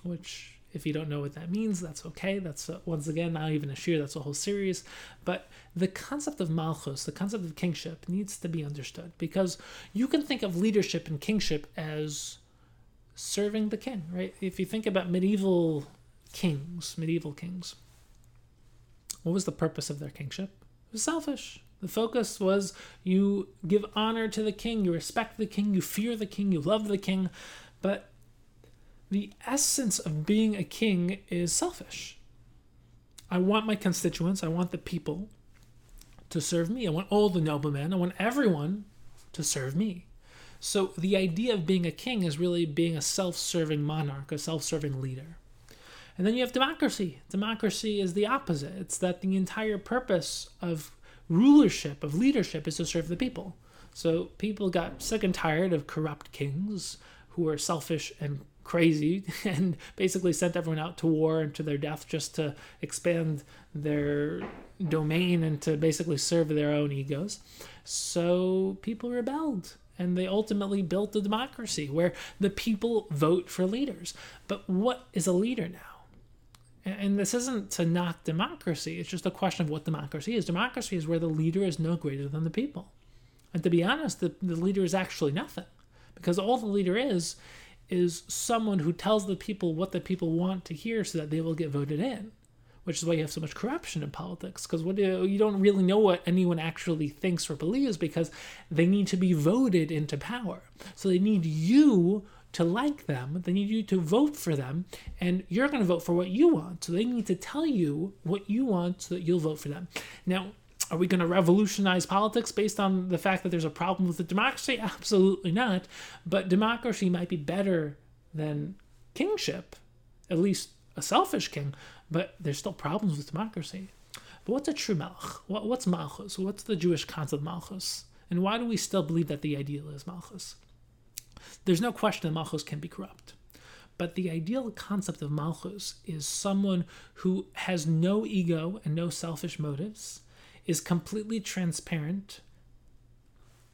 S1: Which, if you don't know what that means, that's okay. That's uh, once again not even a shiur. That's a whole series. But the concept of malchus, the concept of kingship, needs to be understood because you can think of leadership and kingship as serving the king, right? If you think about medieval kings, medieval kings what was the purpose of their kingship? It was selfish. The focus was you give honor to the king, you respect the king, you fear the king, you love the king. But the essence of being a king is selfish. I want my constituents, I want the people to serve me. I want all the noblemen, I want everyone to serve me. So the idea of being a king is really being a self serving monarch, a self serving leader. And then you have democracy. Democracy is the opposite. It's that the entire purpose of rulership, of leadership, is to serve the people. So people got sick and tired of corrupt kings who were selfish and crazy [LAUGHS] and basically sent everyone out to war and to their death just to expand their domain and to basically serve their own egos. So people rebelled and they ultimately built a democracy where the people vote for leaders. But what is a leader now? And this isn't to knock democracy, it's just a question of what democracy is. Democracy is where the leader is no greater than the people. And to be honest, the, the leader is actually nothing. Because all the leader is, is someone who tells the people what the people want to hear so that they will get voted in. Which is why you have so much corruption in politics. Because what you don't really know what anyone actually thinks or believes because they need to be voted into power. So they need you to like them, need you to vote for them, and you're going to vote for what you want. So they need to tell you what you want so that you'll vote for them. Now, are we going to revolutionize politics based on the fact that there's a problem with the democracy? [LAUGHS] Absolutely not. But democracy might be better than kingship, at least a selfish king, but there's still problems with democracy. But what's a true malch? What, what's malchus? What's the Jewish concept of malchus? And why do we still believe that the ideal is malchus? There's no question that Malchus can be corrupt. But the ideal concept of Malchus is someone who has no ego and no selfish motives, is completely transparent,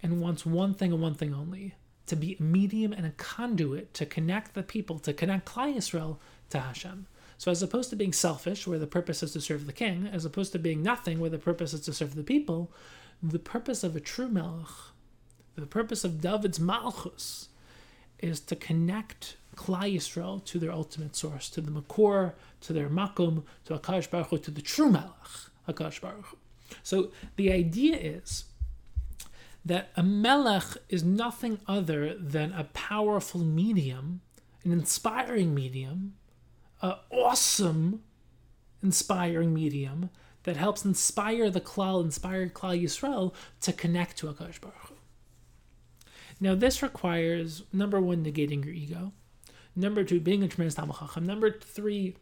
S1: and wants one thing and one thing only to be a medium and a conduit to connect the people, to connect Klal Yisrael to Hashem. So as opposed to being selfish, where the purpose is to serve the king, as opposed to being nothing, where the purpose is to serve the people, the purpose of a true melech, the purpose of David's malchus, is to connect Klal Yisrael to their ultimate source, to the Makor, to their Makum, to Akash Baruch Hu, to the true Melech, Akash Baruch Hu. So the idea is that a Melech is nothing other than a powerful medium, an inspiring medium, an awesome inspiring medium that helps inspire the Klal, inspire Klal Yisrael to connect to Akash Baruch. Now, this requires number one, negating your ego. Number two, being a tremendous Talmid Chacham. Number three,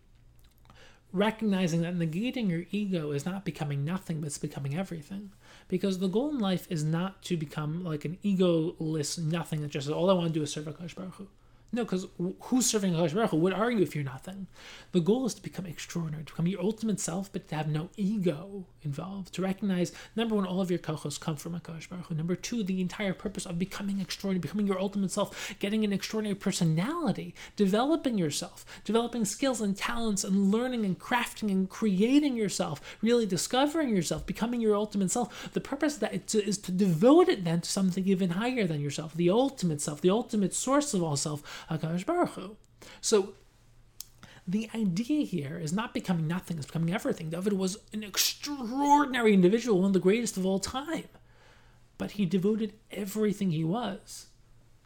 S1: recognizing that negating your ego is not becoming nothing, but it's becoming everything. Because the goal in life is not to become like an egoless nothing that just says, all I want to do is serve Akash Baruch Hu. No, because who's serving Hakadosh Baruch Hu? What are you if you're nothing? The goal is to become extraordinary, to become your ultimate self, but to have no ego involved. To recognize number one, all of your kochos come from Hakadosh Baruch Hu. Number two, the entire purpose of becoming extraordinary, becoming your ultimate self, getting an extraordinary personality, developing yourself, developing skills and talents, and learning and crafting and creating yourself, really discovering yourself, becoming your ultimate self. The purpose of that is to devote it then to something even higher than yourself, the ultimate self, the ultimate source of all self HaKadosh Baruch Hu. So the idea here is not becoming nothing, it's becoming everything. David was an extraordinary individual, one of the greatest of all time. But he devoted everything he was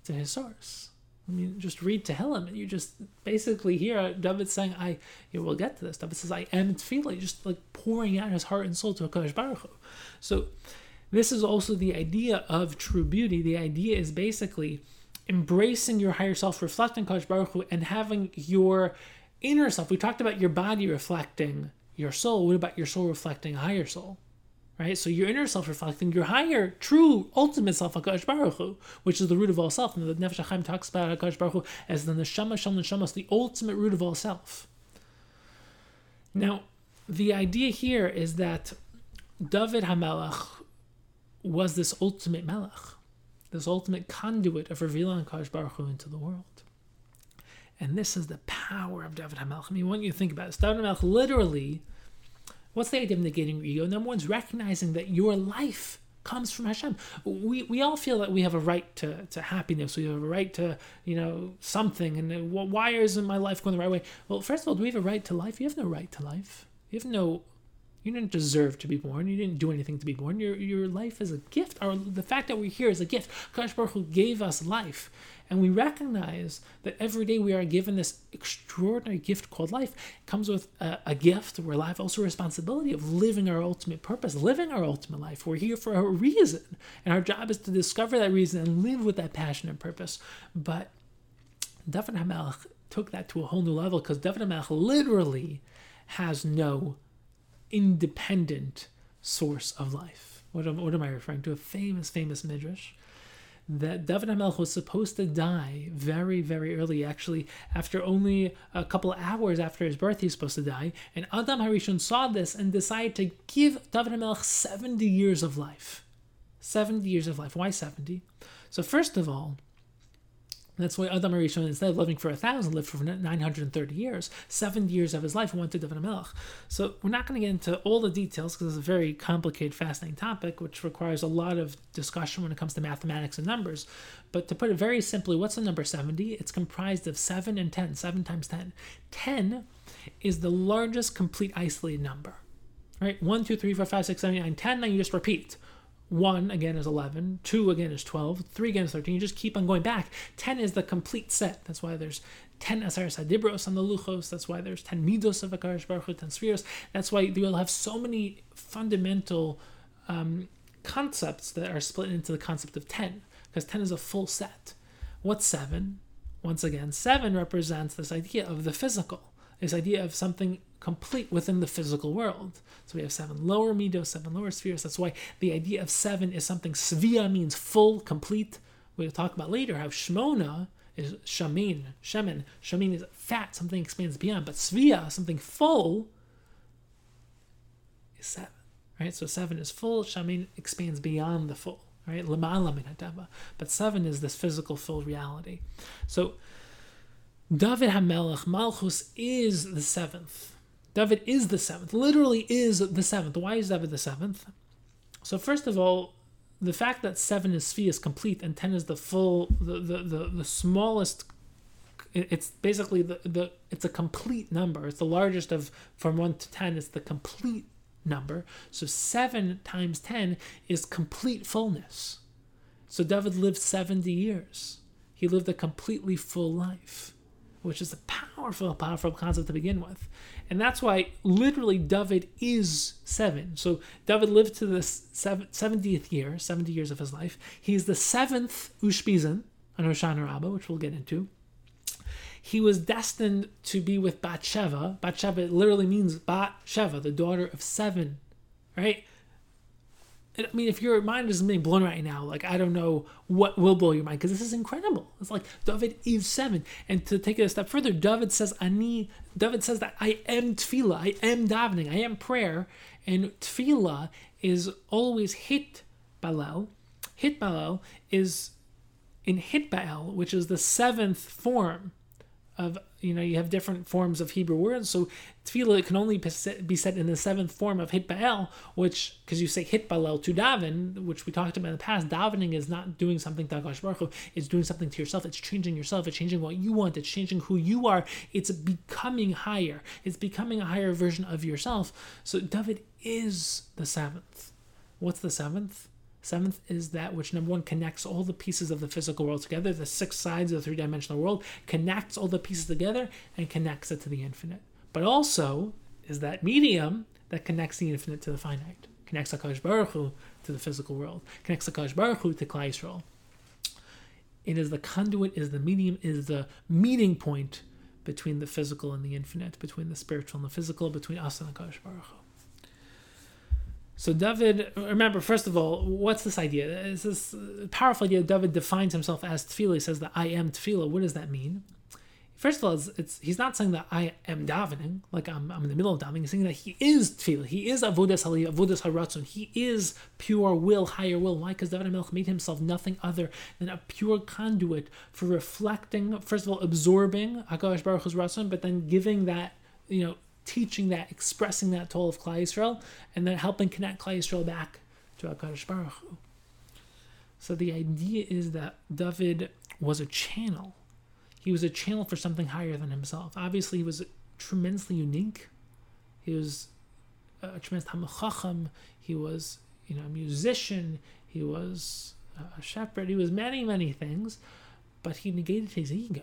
S1: to his source. I mean, just read to Tehillim, and you just basically hear David saying, "I." Will get to this. David says, "I am tefillah," just like pouring out his heart and soul to Hakadosh Baruch Hu. So, this is also the idea of true beauty. The idea is basically embracing your higher self, reflecting Kodesh Baruch Hu, and having your inner self. We talked about your body reflecting your soul. What about your soul reflecting a higher soul? Right? So your inner self reflecting your higher, true, ultimate self, HaKadosh Baruch Hu, which is the root of all self. And the Nefesh HaChaim talks about HaKadosh Baruch Hu as the Neshama Shal Neshamas, the ultimate root of all self. Now, the idea here is that David HaMelech was this ultimate Melech this ultimate conduit of revealing Kadosh Baruch Hu into the world. And this is the power of David HaMelech. I mean, when you think about it, David HaMelech literally, what's the idea of negating your ego? Number one is recognizing that your life comes from Hashem. We, we all feel that we have a right to, to happiness. We have a right to, you know, something. And why isn't my life going the right way? Well, first of all, do we have a right to life? You have no right to life. You have no you didn't deserve to be born. You didn't do anything to be born. Your your life is a gift. Or the fact that we're here is a gift. Kadosh Baruch Hu gave us life, and we recognize that every day we are given this extraordinary gift called life. It comes with a, a gift. We're alive, also responsibility of living our ultimate purpose, living our ultimate life. We're here for a reason, and our job is to discover that reason and live with that passion and purpose. But David HaMelech took that to a whole new level because David HaMelech literally has no independent source of life. What am, what am I referring to? A famous, famous midrash that David HaMelech was supposed to die very, very early. Actually, after only a couple hours after his birth, he's supposed to die. And Adam Harishon saw this and decided to give David HaMelech 70 years of life. 70 years of life. Why 70? So, first of all, that's why Adam Harishon, instead of living for a thousand, lived for 930 years. 70 years of his life went to David Melech. So we're not going to get into all the details because it's a very complicated, fascinating topic, which requires a lot of discussion when it comes to mathematics and numbers. But to put it very simply, what's the number 70? It's comprised of 7 and 10, 7 times 10. 10 is the largest complete isolated number. Right? 1, 2, 3, 4, 5, 6, 7, 8, 9, 10, then you just repeat. 1 again is 11, 2 again is 12, 3 again is 13. You just keep on going back. 10 is the complete set. That's why there's 10 Aseres HaDibros on the Luchos. That's why there's 10 Midos of Akarish Baruch Hu, 10 Spheres. That's why you'll have so many fundamental um, concepts that are split into the concept of 10, because 10 is a full set. What's 7? Once again, 7 represents this idea of the physical, this idea of something complete within the physical world. So we have seven lower midos, seven lower spheres. That's why the idea of seven is something svia means full, complete. We'll talk about later how shmona is shamin, shemin. Shamin is fat, something expands beyond. But svia, something full, is seven. Right? So seven is full, shamin expands beyond the full. right? But seven is this physical full reality. So David Hamelech Malchus is the seventh. David is the seventh. Literally is the seventh. Why is David the seventh? So first of all, the fact that seven is Svi is complete and ten is the full, the the the, the smallest. It's basically the, the it's a complete number. It's the largest of from one to ten. It's the complete number. So seven times ten is complete fullness. So David lived seventy years. He lived a completely full life, which is a powerful, powerful concept to begin with. And that's why literally David is seven. So David lived to the 70th year, 70 years of his life. He's the seventh Ushpizin on Hoshana Rabbah, which we'll get into. He was destined to be with Bathsheba. Bathsheba literally means Bathsheba, the daughter of seven, right? I mean, if your mind is being blown right now, like I don't know what will blow your mind because this is incredible. It's like David is seven, and to take it a step further, David says, "Ani." David says that I am tefillah, I am davening, I am prayer, and tefillah is always hit balel. Hit balel is in hit baal, which is the seventh form of you know you have different forms of Hebrew words. So tefillah can only be said in the seventh form of hitbael, which because you say hitbalel to daven, which we talked about in the past. Davening is not doing something to Hakadosh Baruch Hu, It's doing something to yourself. It's changing yourself. It's changing what you want. It's changing who you are. It's becoming higher. It's becoming a higher version of yourself. So David is the seventh. What's the seventh? Seventh is that which number one connects all the pieces of the physical world together, the six sides of the three dimensional world, connects all the pieces together and connects it to the infinite. But also is that medium that connects the infinite to the finite, connects Akash Baruch Hu to the physical world, connects Akash Baruch Hu to Klal Yisrael. It is the conduit, is the medium, is the meeting point between the physical and the infinite, between the spiritual and the physical, between us and Akash Baruch Hu. So David, remember, first of all, what's this idea? It's this powerful idea. David defines himself as tefillah. He says that I am tefillah. What does that mean? First of all, it's, it's, he's not saying that I am davening, like I'm, I'm in the middle of davening. He's saying that he is tefillah. He is avodas haliyah, avodas haratzon. He is pure will, higher will. Why? Because David Melch made himself nothing other than a pure conduit for reflecting, first of all, absorbing Hakadosh Baruch Hu's ratzon, but then giving that, you know, teaching that, expressing that to all of Klal Yisrael, and then helping connect Klal Yisrael back to HaKadosh Baruch Hu. So the idea is that David was a channel. He was a channel for something higher than himself. Obviously, he was tremendously unique. He was a tremendous. He was, you know, a musician. He was a shepherd. He was many, many things, but he negated his ego,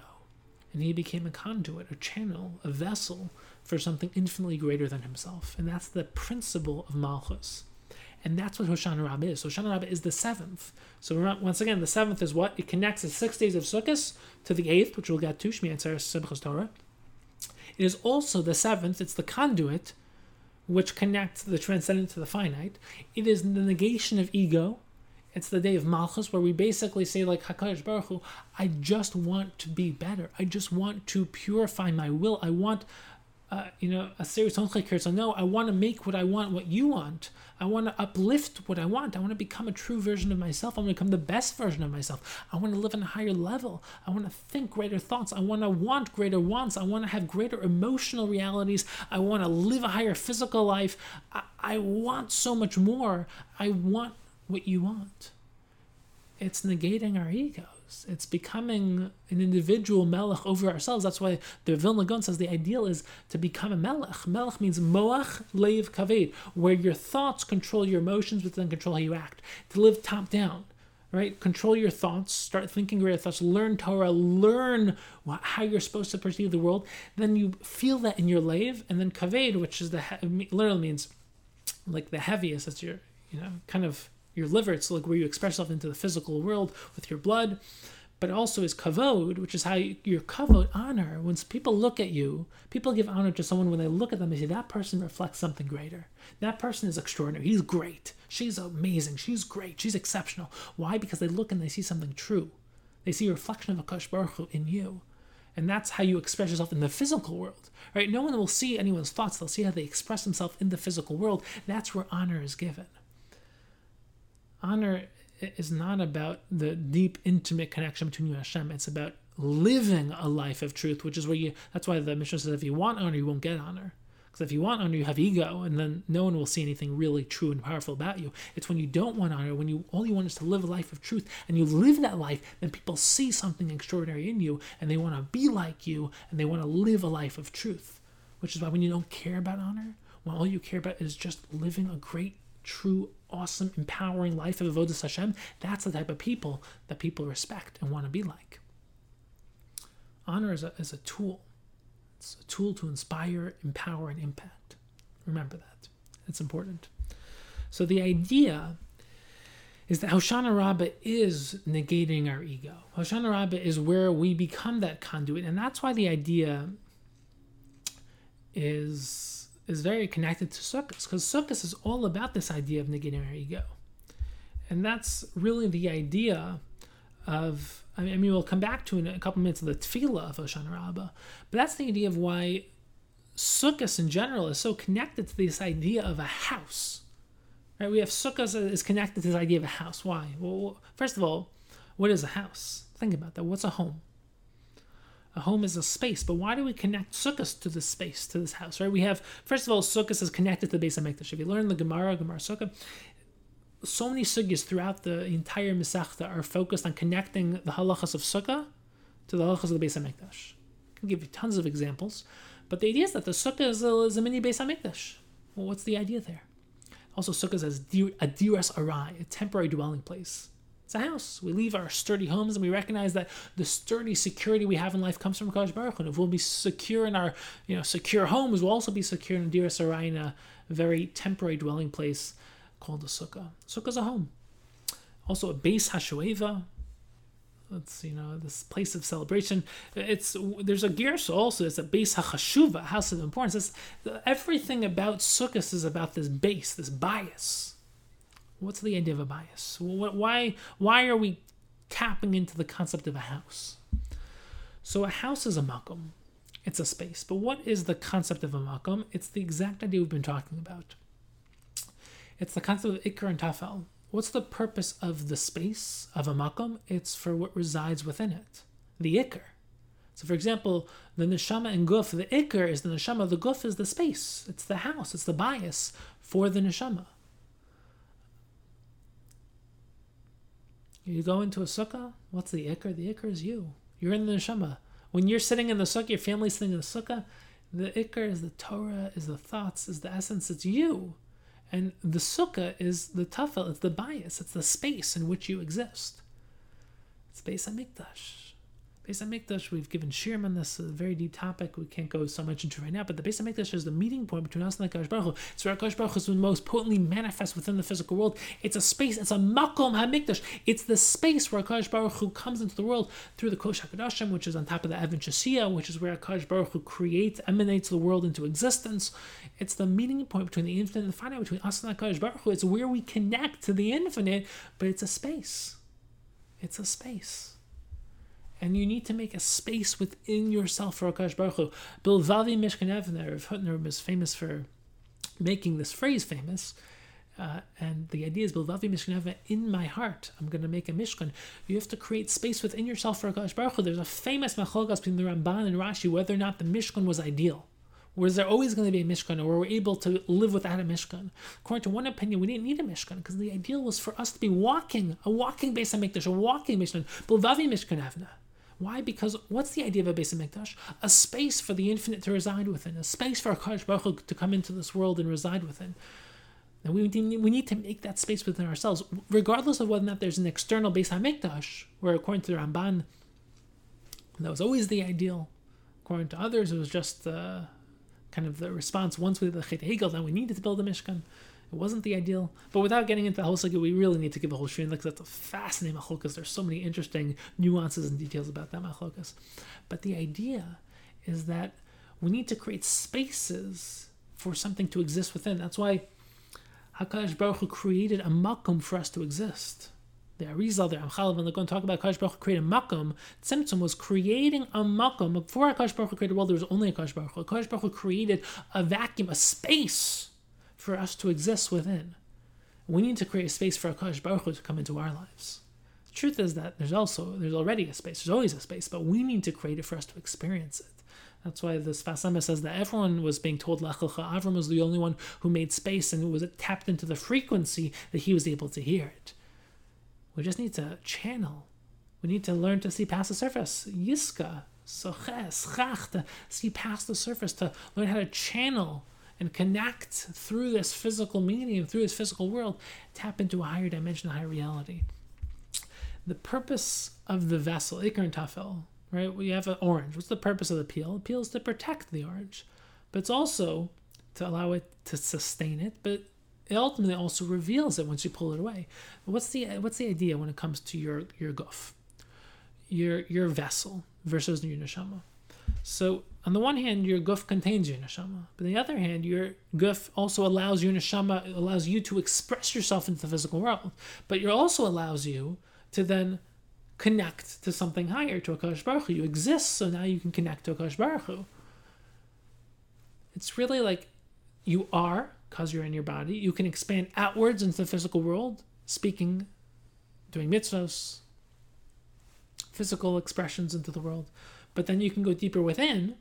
S1: and he became a conduit, a channel, a vessel for something infinitely greater than himself. And that's the principle of Malchus. And that's what Hoshana Rabbah is. Hoshana Rabbah is the seventh. So once again, the seventh is what? It connects the six days of Sukkot to the eighth, which we'll get to, Shmini Atzeres Simchas Torah. It is also the seventh, it's the conduit which connects the transcendent to the finite. It is the negation of ego. It's the day of Malchus, where we basically say, like Hakadosh Baruch Hu, I just want to be better. I just want to purify my will. I want uh, you know, a serious. So no, I want to make what I want, what you want. I want to uplift what I want. I want to become a true version of myself. I want to become the best version of myself. I want to live on a higher level. I want to think greater thoughts. I want to want greater wants. I want to have greater emotional realities. I want to live a higher physical life. I, I want so much more. I want what you want. It's negating our ego. It's becoming an individual melech over ourselves. That's why the Vilna Gaon says the ideal is to become a melech. Melech means moach leiv kaved, where your thoughts control your emotions, but then control how you act. To live top down, right? Control your thoughts. Start thinking greater thoughts. Learn Torah. Learn how you're supposed to perceive the world. Then you feel that in your leiv, and then kaved, which is the literally means like the heaviest. That's your you know kind of your liver. It's like where you express yourself into the physical world with your blood. But also is kavod, which is how you, your kavod honor. When people look at you, people give honor to someone when they look at them. They say that person reflects something greater. That person is extraordinary. He's great. She's amazing. She's great. She's exceptional. Why? Because they look and they see something true. They see a reflection of Akash Baruch in you. And that's how you express yourself in the physical world. Right? No one will see anyone's thoughts. They'll see how they express themselves in the physical world. That's where honor is given honor is not about the deep, intimate connection between you and Hashem. It's about living a life of truth, which is where you. That's why the Mishnah says, if you want honor, you won't get honor. Because if you want honor, you have ego, and then no one will see anything really true and powerful about you. It's when you don't want honor, when you all you want is to live a life of truth, and you live that life, then people see something extraordinary in you, and they want to be like you, and they want to live a life of truth. Which is why when you don't care about honor, when all you care about is just living a great, true, awesome, empowering life of a avodas Hashem, that's the type of people that people respect and want to be like. Honor is a, is a tool it's a tool to inspire, empower, and impact. Remember that. It's important. So the idea is that Hoshana Rabbah is negating our ego. Hoshana Rabbah is where we become that conduit, and that's why the idea is is very connected to Sukkot, because Sukkot is all about this idea of negating our ego, and that's really the idea of I mean, we'll come back to in a couple minutes of the tefillah of Hoshana Rabbah, but that's the idea of why Sukkot in general is so connected to this idea of a house. Right? We have Sukkot is connected to this idea of a house. Why? Well, first of all, what is a house? Think about that. What's a home? A home is a space, but why do we connect Sukkot to this space, to this house? Right? We have first of all, Sukkot is connected to the base of Mikdash. If you learn the Gemara, Gemara Sukkah, so many sugyas throughout the entire Masechta are focused on connecting the halachas of sukkah to the halachas of the Beis Hamikdash. I can give you tons of examples, but the idea is that the sukkah is a, is a mini Beis Hamikdash. Well, what's the idea there? Also, sukkah is a diras arai, a temporary dwelling place. It's a house. We leave our sturdy homes and we recognize that the sturdy security we have in life comes from Kadosh Baruch. And if we'll be secure in our, you know, secure homes, we'll also be secure in Diras Arai, in a very temporary dwelling place called a sukkah. Sukkah is a home. Also, a Beis HaShoeva. It's you know this place of celebration. It's there's a gersa also. It's a base hachashuva, house of importance. It's, everything about sukkahs is about this base, this bayis. What's the idea of a bayis? Why why are we tapping into the concept of a house? So a house is a makom. It's a space. But what is the concept of a makom? It's the exact idea we've been talking about. It's the concept of Ikar and Tafel. What's the purpose of the space of a makom? It's for what resides within it, the Ikar. So, for example, the neshama and guf, the Ikar is the neshama, the guf is the space, it's the house, it's the bayis for the neshama. You go into a sukkah, what's the Ikar? The Ikar is you. You're in the neshama. When you're sitting in the sukkah, your family's sitting in the sukkah, the Ikar is the Torah, is the thoughts, is the essence, it's you. And the sukkah is the tafel, it's the bayis, it's the space in which you exist. It's Beis Hamikdash. Beis Hamikdash, we've given shiurim on this, a very deep topic we can't go so much into right now, but the Beis Hamikdash is the meeting point between us and the Kadosh Baruch Hu. It's where Kadosh Baruch Hu is most potently manifest within the physical world. It's a space, it's a makom hamikdash. It's the space where Kadosh Baruch Hu comes into the world through the Kodesh HaKodashim, which is on top of the Even Shesiya, which is where Kadosh Baruch Hu creates, emanates the world into existence. It's the meeting point between the infinite and the finite, between us and the Kadosh Baruch Hu. It's where we connect to the infinite, but it's a space. It's a space and you need to make a space within yourself for Akash Baruch Hu. Bilvavi Mishkan Evneh, Rav Hutner was famous for making this phrase famous. Uh, and the idea is Bilvavi Mishkan Evneh, in my heart, I'm going to make a Mishkan. You have to create space within yourself for Akash Baruch Hu. There's a famous machlokes between the Ramban and Rashi whether or not the Mishkan was ideal. Was there always going to be a Mishkan, or were we able to live without a Mishkan? According to one opinion, we didn't need a Mishkan because the ideal was for us to be walking, a walking Beis Hamikdash, a walking Mishkan, Bilvavi Mishkan Evneh. Why? Because what's the idea of a Beis Hamikdash? A space for the infinite to reside within, a space for Akash Baruch Hu to come into this world and reside within. And we, we need to make that space within ourselves, regardless of whether or not there's an external Beis Hamikdash, where according to the Ramban, that was always the ideal. According to others, it was just uh, kind of the response once we did the Chet HaEgel, then we needed to build a Mishkan. It wasn't the ideal. But without getting into the whole sugya, we really need to give a whole shiur because that's a fascinating machlokas. There's so many interesting nuances and details about that machlokas. But the idea is that we need to create spaces for something to exist within. That's why Hakadosh Baruch Hu created a makom for us to exist. The Arizal, the Ramchal, when they're going to talk about Hakadosh Baruch Hu creating a makom, Tzimtzum was creating a makom. Before Hakadosh Baruch Hu created world, there was only Hakadosh Baruch Hu. Hakadosh Baruch Hu created a vacuum, a space for us to exist within. We need to create a space for Akash Baruch Hu to come into our lives. The truth is that there's also there's already a space. There's always a space, but we need to create it for us to experience it. That's why the Sfas Emes says that everyone was being told Lech Lecha. Avram was the only one who made space and was tapped into the frequency that he was able to hear it. We just need to channel. We need to learn to see past the surface. Yiska, soches, schach, to see past the surface, to learn how to channel and connect through this physical medium, through this physical world, tap into a higher dimension, a higher reality. The purpose of the vessel, and Tafel, right? We have an orange. What's the purpose of the peel? The peel is to protect the orange, but it's also to allow it to sustain it, but it ultimately also reveals it once you pull it away. What's the what's the idea when it comes to your your guf, your your vessel versus your neshama? So on the one hand, your guf contains your neshama, but on the other hand, your guf also allows your neshama allows you to express yourself into the physical world, but it also allows you to then connect to something higher, to Akash Baruch Hu. You exist, so now you can connect to Akash Baruch Hu. It's really like you are, because you're in your body. You can expand outwards into the physical world, speaking, doing mitzvahs, physical expressions into the world. But then you can go deeper within,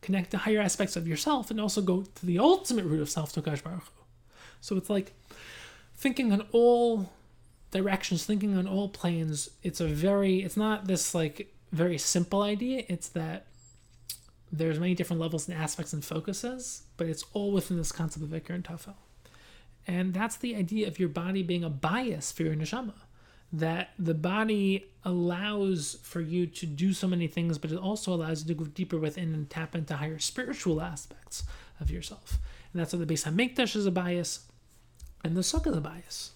S1: connect to higher aspects of yourself, and also go to the ultimate root of self, to Akash Baruch Hu. So it's like thinking on all directions, thinking on all planes, it's a very, it's not this like very simple idea. It's that there's many different levels and aspects and focuses, but it's all within this concept of Ikar and Tafel. And that's the idea of your body being a bayis for your neshama. That the body allows for you to do so many things, but it also allows you to go deeper within and tap into higher spiritual aspects of yourself. And that's why the Beis Hamikdash is a bayis, and the Sukkah is a bayis.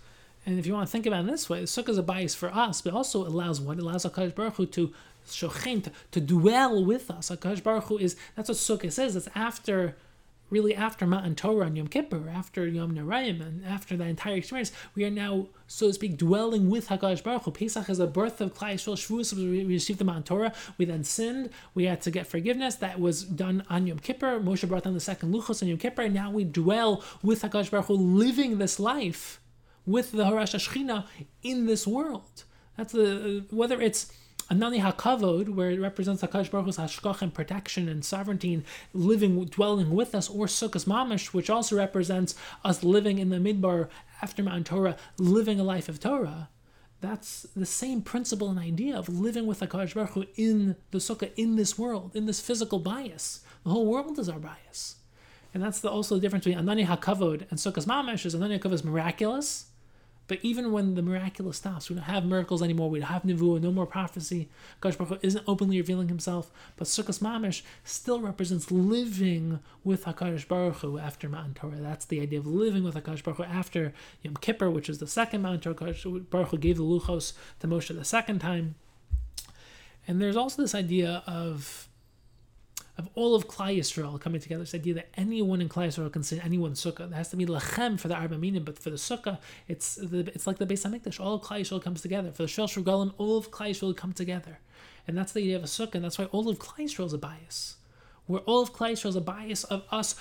S1: And if you want to think about it this way, the sukkah is a bayis for us, but also allows what? It allows HaKadosh Baruch Hu to shochem, to, to dwell with us. HaKadosh Baruch Hu is, that's what sukkah says, it's after, really after Matan Torah and Yom Kippur, after Yamim Noraim, and after that entire experience, we are now, so to speak, dwelling with HaKadosh Baruch Hu. Pesach is a birth of Klal Yisrael, Shavuos, we received the Matan Torah, we then sinned, we had to get forgiveness, that was done on Yom Kippur, Moshe brought down the second Luchos on Yom Kippur, now we dwell with HaKadosh Baruch Hu, living this life with the Harash Ashchina in this world. That's the whether it's Anani Hakavod, where it represents Hakadosh Baruch Hu's hashkach and protection and sovereignty and living, dwelling with us, or Sukkot Mamish, which also represents us living in the Midbar after Matan Torah, living a life of Torah. That's the same principle and idea of living with Hakadosh Baruch Hu in the Sukkah, in this world, in this physical bayis. The whole world is our bayis. And that's the, also the difference between Anani Hakavod and Sukkot Mamish is Anani Hakavod is miraculous, but even when the miraculous stops, we don't have miracles anymore. We don't have nevuah, no more prophecy. Baruch Hu isn't openly revealing himself. But Sukkot Mamish still represents living with Hakadosh Baruch Hu after Matan Torah. That's the idea of living with Hakadosh Baruch Hu after Yom Kippur, which is the second Matan Torah. Hakadosh Baruch Hu gave the luchos to Moshe the second time. And there's also this idea of of all of Klal Yisrael coming together. This idea that anyone in Klal Yisrael can sin anyone's sukkah. There has to be lechem for the arba minim, but for the sukkah, it's the, it's like the Beis Hamikdash. All of Klal Yisrael comes together. For the Shalosh Regalim, all of Klal Yisrael come together, and that's the idea of a sukkah. And that's why all of Klal Yisrael is a bayis. Where all of Klal Yisrael is a bayis of us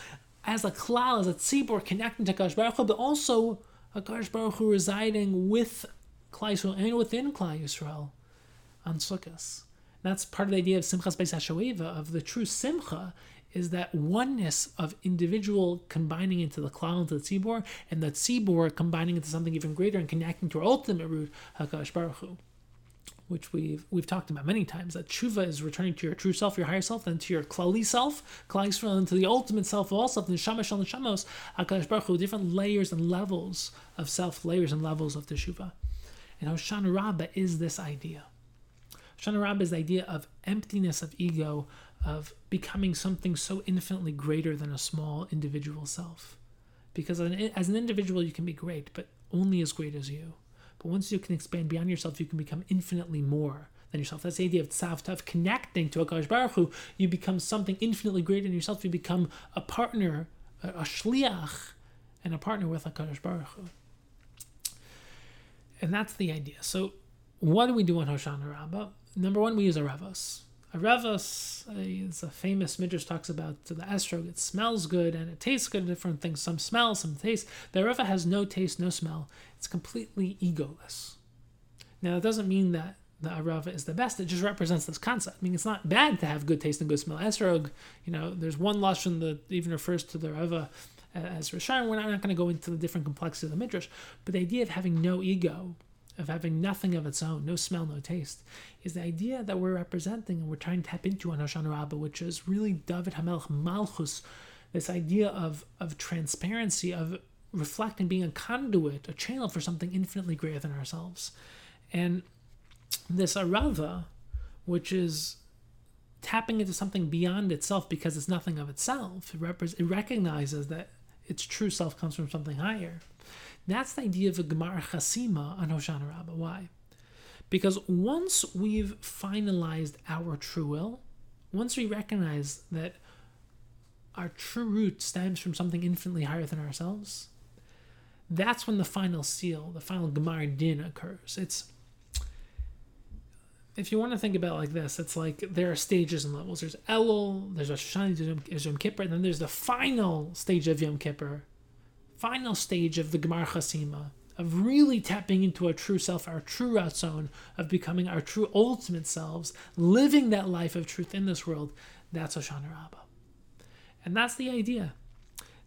S1: as a klal, as a tzibur connecting to Kadosh Baruch Hu, but also a Kadosh Baruch Hu residing with Klal Yisrael and within Klal Yisrael on sukkahs. That's part of the idea of Simchas Beis HaShoeva, of the true Simcha, is that oneness of individual combining into the klal into the tzibor, and the tzibor combining into something even greater and connecting to our ultimate root, Hakadosh Baruch Hu, which we've we've talked about many times. That tshuva is returning to your true self, your higher self, then to your klali self, klal Yisrael, and to the ultimate self of all self, neshama shal neshamos, Hakadosh Baruch Hu, different layers and levels of self, layers and levels of teshuva. And Hoshana Rabbah is this idea. Shana Rabbah is the idea of emptiness of ego, of becoming something so infinitely greater than a small individual self. Because as an, individual, you can be great, but only as great as you. But once you can expand beyond yourself, you can become infinitely more than yourself. That's the idea of tzavta, of connecting to Akash Baruch Hu. You become something infinitely greater than yourself. You become a partner, a, a shliach, and a partner with Akash Baruch Hu. And that's the idea. So, what do we do on Hoshana Rabbah? number one, we use aravos. Arevas is a famous midrash talks about the esrog. It smells good and it tastes good. Different things. Some smell, some taste. The arava has no taste, no smell. It's completely egoless. Now it doesn't mean that the arava is the best. It just represents this concept. I mean, it's not bad to have good taste and good smell. Esrog, you know, there's one lashon that even refers to the arava as Rishayim. We're not, not going to go into the different complexities of the midrash, but the idea of having no ego, of having nothing of its own, no smell, no taste, is the idea that we're representing and we're trying to tap into on Hoshana Rabbah, which is really David Hamelech Malchus, this idea of, of transparency, of reflecting, being a conduit, a channel for something infinitely greater than ourselves. And this Arava, which is tapping into something beyond itself because it's nothing of itself, it, it recognizes that its true self comes from something higher. That's the idea of a Gemar Chasima on Hoshana Rabbah. Why? Because once we've finalized our true will, once we recognize that our true root stems from something infinitely higher than ourselves, that's when the final seal, the final Gemar Din occurs. It's if you want to think about like this, it's like there are stages and levels. There's Elul, there's Rosh Hashanah, there's Yom Kippur, and then there's the final stage of Yom Kippur, final stage of the Gemar Chasima, of really tapping into our true self, our true Ratzon, of becoming our true ultimate selves, living that life of truth in this world. That's Hoshana Rabbah. And that's the idea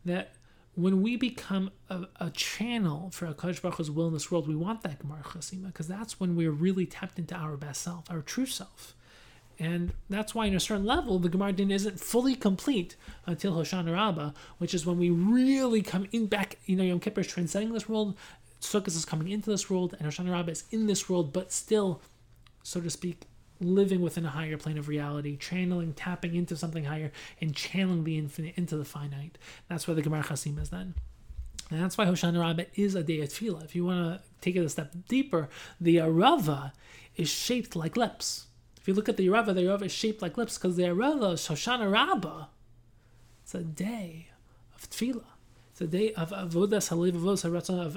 S1: that when we become a, a channel for HaKadosh Baruch will in this world, we want that Gemar Chasima because that's when we're really tapped into our best self, our true self. And that's why, in a certain level, the Gemar Din isn't fully complete until Hoshana Rabbah, which is when we really come in back. You know, Yom Kippur is transcending this world, Sukkot is coming into this world, and Hoshana Rabbah is in this world, but still, so to speak, living within a higher plane of reality, channeling, tapping into something higher, and channeling the infinite into the finite. That's where the Gemar Chasim is then. And that's why Hoshana Rabbah is a day of tefillah. If you want to take it a step deeper, the Arava is shaped like lips. If you look at the Arava, the Arava is shaped like lips because the Arava is Hoshana Rabbah. It's a day of tefillah. It's a day of avodas halev avodas of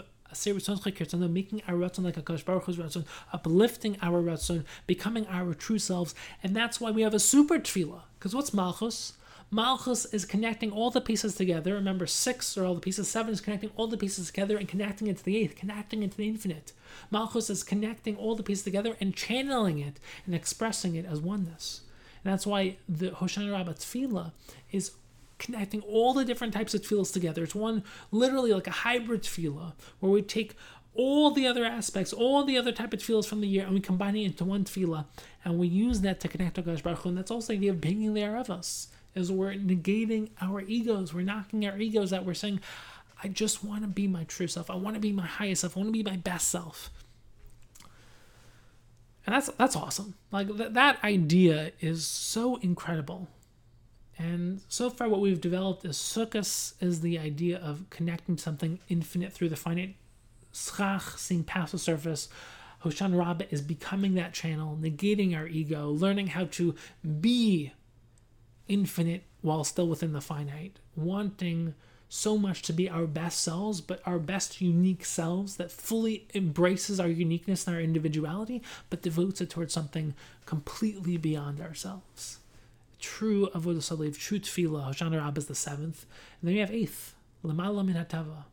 S1: making our ratzon like a Kadosh Baruch ratzon, uplifting our ratzon, becoming our true selves, and that's why we have a super tefillah. Because what's malchus? Malchus is connecting all the pieces together. Remember, six are all the pieces, seven is connecting all the pieces together and connecting it to the eighth, connecting it to the infinite. Malchus is connecting all the pieces together and channeling it and expressing it as oneness. And that's why the Hoshana Rabbah Tefillah is connecting all the different types of tefillahs together. It's one literally like a hybrid tefillah where we take all the other aspects, all the other type of tefillahs from the year, and we combine it into one tefillah, and we use that to connect to Gash Baruch Hu. And that's also the idea of bringing the Aravos, is we're negating our egos, we're knocking our egos out. We're saying, I just want to be my true self. I want to be my highest self. I want to be my best self. And that's that's awesome. Like th- that idea is so incredible and so far, what we've developed is Sukkot is the idea of connecting something infinite through the finite. Schach, seeing past the surface. Hoshana Rabbah is becoming that channel, negating our ego, learning how to be infinite while still within the finite, wanting so much to be our best selves, but our best unique selves that fully embraces our uniqueness and our individuality, but devotes it towards something completely beyond ourselves true avodas halev, true tefillah. Hoshana Rabbah is the seventh, and then you have eighth, lemala min hatava.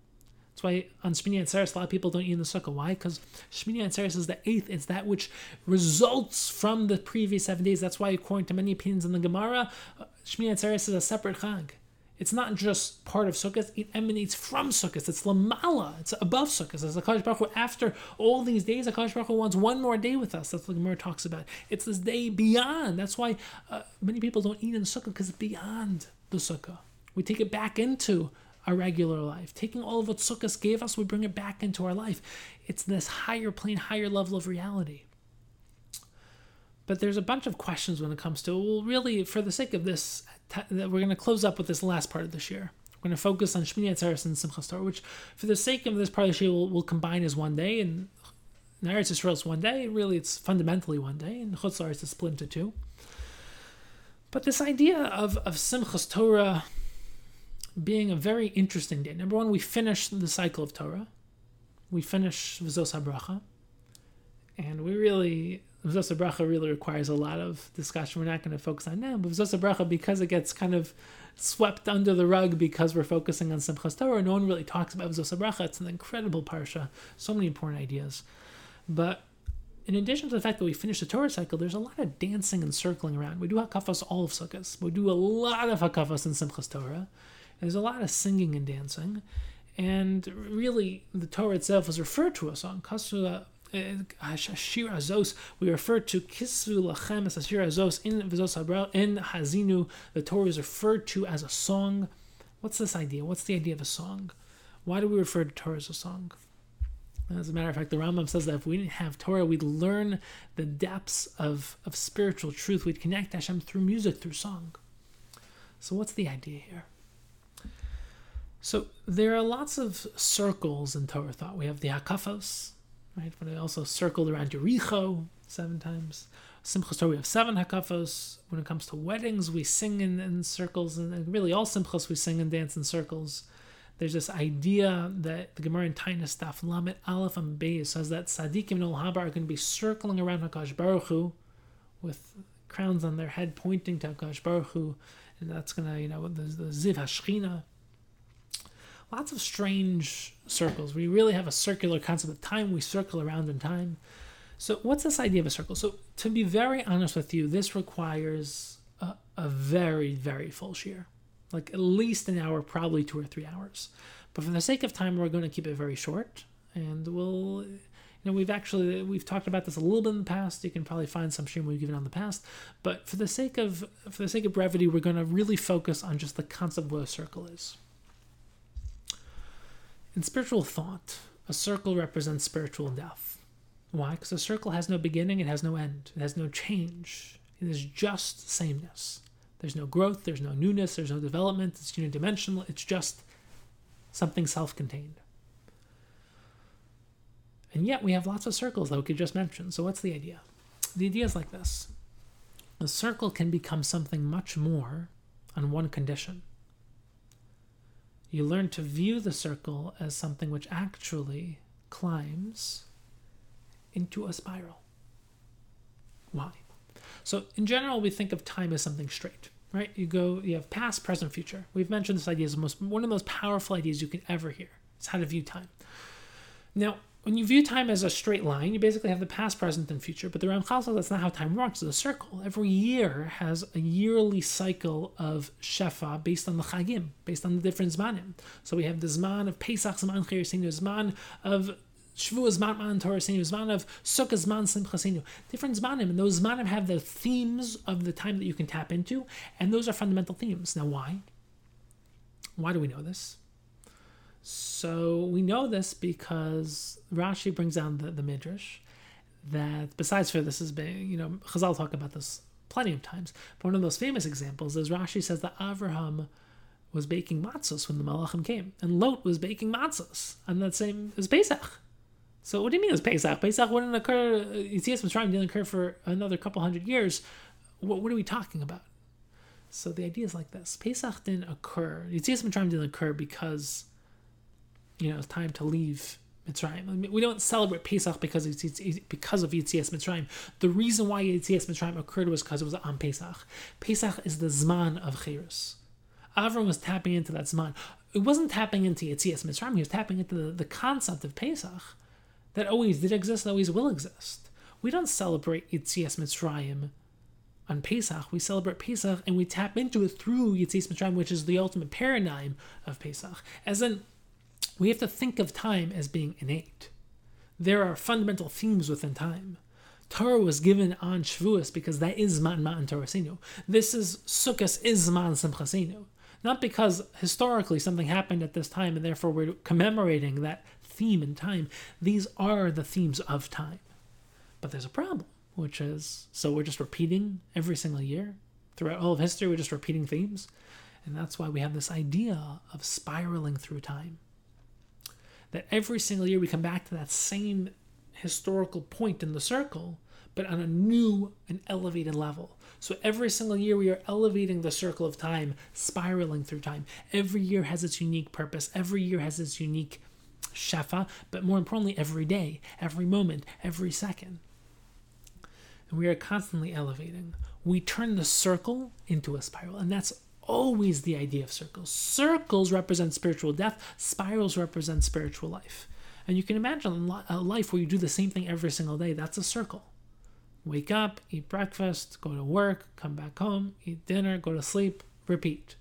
S1: Why on Shmini Atzeres a lot of people don't eat in the sukkah. Why? Because Shmini Atzeres is the eighth. It's that which results from the previous seven days. That's why, according to many opinions in the Gemara, uh, Shmini Atzeres is a separate chag. It's not just part of Sukkot, it emanates from Sukkot. It's Lamala, it's above Sukkot. As Akash Baruch Hu, after all these days, Akash Baruch Hu wants one more day with us. That's what Gemara talks about. It's this day beyond. That's why uh, many people don't eat in Sukkot, because it's beyond the Sukkah. We take it back into our regular life. Taking all of what Sukkot gave us, we bring it back into our life. It's this higher plane, higher level of reality. But there's a bunch of questions when it comes to, well, really, for the sake of this, we're going to close up with this last part of this year. We're going to focus on Shmini Atzeres and Simchas Torah, which, for the sake of this part of the year, we'll, we'll combine as one day. And Eretz Yisrael is one day. Really, it's fundamentally one day. And Chutz is split into two. But this idea of, of Simchas Torah being a very interesting day. Number one, we finish the cycle of Torah. We finish V'zos HaBracha. And we really V'zos HaBracha really requires a lot of discussion. We're not going to focus on now, but V'zos HaBracha, because it gets kind of swept under the rug because we're focusing on Simchas Torah, no one really talks about V'zos HaBracha. It's an incredible parsha, so many important ideas. But in addition to the fact that we finish the Torah cycle, there's a lot of dancing and circling around. We do hakafos all of Sukkot. We do a lot of hakafos in Simchas Torah. There's a lot of singing and dancing. And really, the Torah itself was referred to as song. Kasula uh, Ashir Azos, we refer to Kisvu Lachem as Ashir Azos in Vizos in Haazinu, the Torah is referred to as a song. What's this idea? What's the idea of a song? Why do we refer to Torah as a song? As a matter of fact, the Rambam says that if we didn't have Torah, we'd learn the depths of, of spiritual truth. We'd connect Hashem through music, through song. So, what's the idea here? So, there are lots of circles in Torah thought. We have the Hakafos, right? But I also circled around Yericho seven times. Simchas Torah, we have seven hakafos. When it comes to weddings, we sing in, in circles, and really all simchas we sing and dance in circles. There's this idea that the Gemara in Taanis Daf Lamed Aleph and Beis says that Tzaddikim and Haba are going to be circling around Hakadosh Baruch Hu with crowns on their head pointing to Hakadosh Baruch Hu, and that's going to, you know, the, the Ziv HaShechina, lots of strange circles. We really have a circular concept of time. We circle around in time. So, what's this idea of a circle? So, to be very honest with you, this requires a, a very, very full shiur, like at least an hour, probably two or three hours. But for the sake of time, we're going to keep it very short, and we'll. You know, we've actually we've talked about this a little bit in the past. You can probably find some stream we've given on the past, but for the sake of for the sake of brevity, we're going to really focus on just the concept of what a circle is. In spiritual thought, a circle represents spiritual death. Why? Because a circle has no beginning, it has no end, it has no change. It is just sameness. There's no growth, there's no newness, there's no development, it's unidimensional, it's just something self contained. And yet we have lots of circles that we could just mention. So, what's the idea? The idea is like this a circle can become something much more on one condition you learn to view the circle as something which actually climbs into a spiral. Why? So, in general, we think of time as something straight, right? You go, you have past, present, future. We've mentioned this idea as most, one of the most powerful ideas you can ever hear. It's how to view time. Now, when you view time as a straight line, you basically have the past, present, and future. But the Ramchal says that's not how time works. It's a circle. Every year has a yearly cycle of Shefa based on the Chagim, based on the different Zmanim. So we have the Zman of Pesach, Zman Chayr Zman of Shavuot Zman Matan Torah Zman of Sukkah Zman Simcha Different Zmanim, and those Zmanim have the themes of the time that you can tap into, and those are fundamental themes. Now, why? Why do we know this? So we know this because Rashi brings down the, the Midrash that besides for this has been, you know, Chazal talk about this plenty of times. But one of those famous examples is Rashi says that Avraham was baking matzos when the Malachim came, and Lot was baking matzos on that same as Pesach. So what do you mean it was Pesach? Pesach wouldn't occur. Yitzias Mitzrayim didn't occur for another couple hundred years. What, what are we talking about? So the idea is like this: Pesach didn't occur. Yitzias Mitzrayim didn't occur because you know, it's time to leave Mitzrayim. We don't celebrate Pesach because it's, it's, it's because of Yitzias Mitzrayim. The reason why Yitzias Mitzrayim occurred was because it was on Pesach. Pesach is the Zman of Chayrus. Avram was tapping into that Zman. It wasn't tapping into Yitzias Mitzrayim. He was tapping into the, the concept of Pesach that always did exist and always will exist. We don't celebrate Yitzias Mitzrayim on Pesach. We celebrate Pesach and we tap into it through Yitzias Mitzrayim, which is the ultimate paradigm of Pesach. As in, we have to think of time as being innate. There are fundamental themes within time. Torah was given on Shavuos because that is Zman Matan Torasinu. This is Sukkot is Zman Simchasinu. Not because historically something happened at this time and therefore we're commemorating that theme in time. These are the themes of time. But there's a problem, which is so we're just repeating every single year. Throughout all of history, we're just repeating themes. And that's why we have this idea of spiraling through time that every single year we come back to that same historical point in the circle, but on a new and elevated level. So every single year we are elevating the circle of time, spiraling through time. Every year has its unique purpose. Every year has its unique shefa, but more importantly, every day, every moment, every second. and we are constantly elevating. We turn the circle into a spiral, and that's always the idea of circles. Circles represent spiritual death, spirals represent spiritual life. And you can imagine a life where you do the same thing every single day. That's a circle. Wake up, eat breakfast, go to work, come back home, eat dinner, go to sleep, repeat.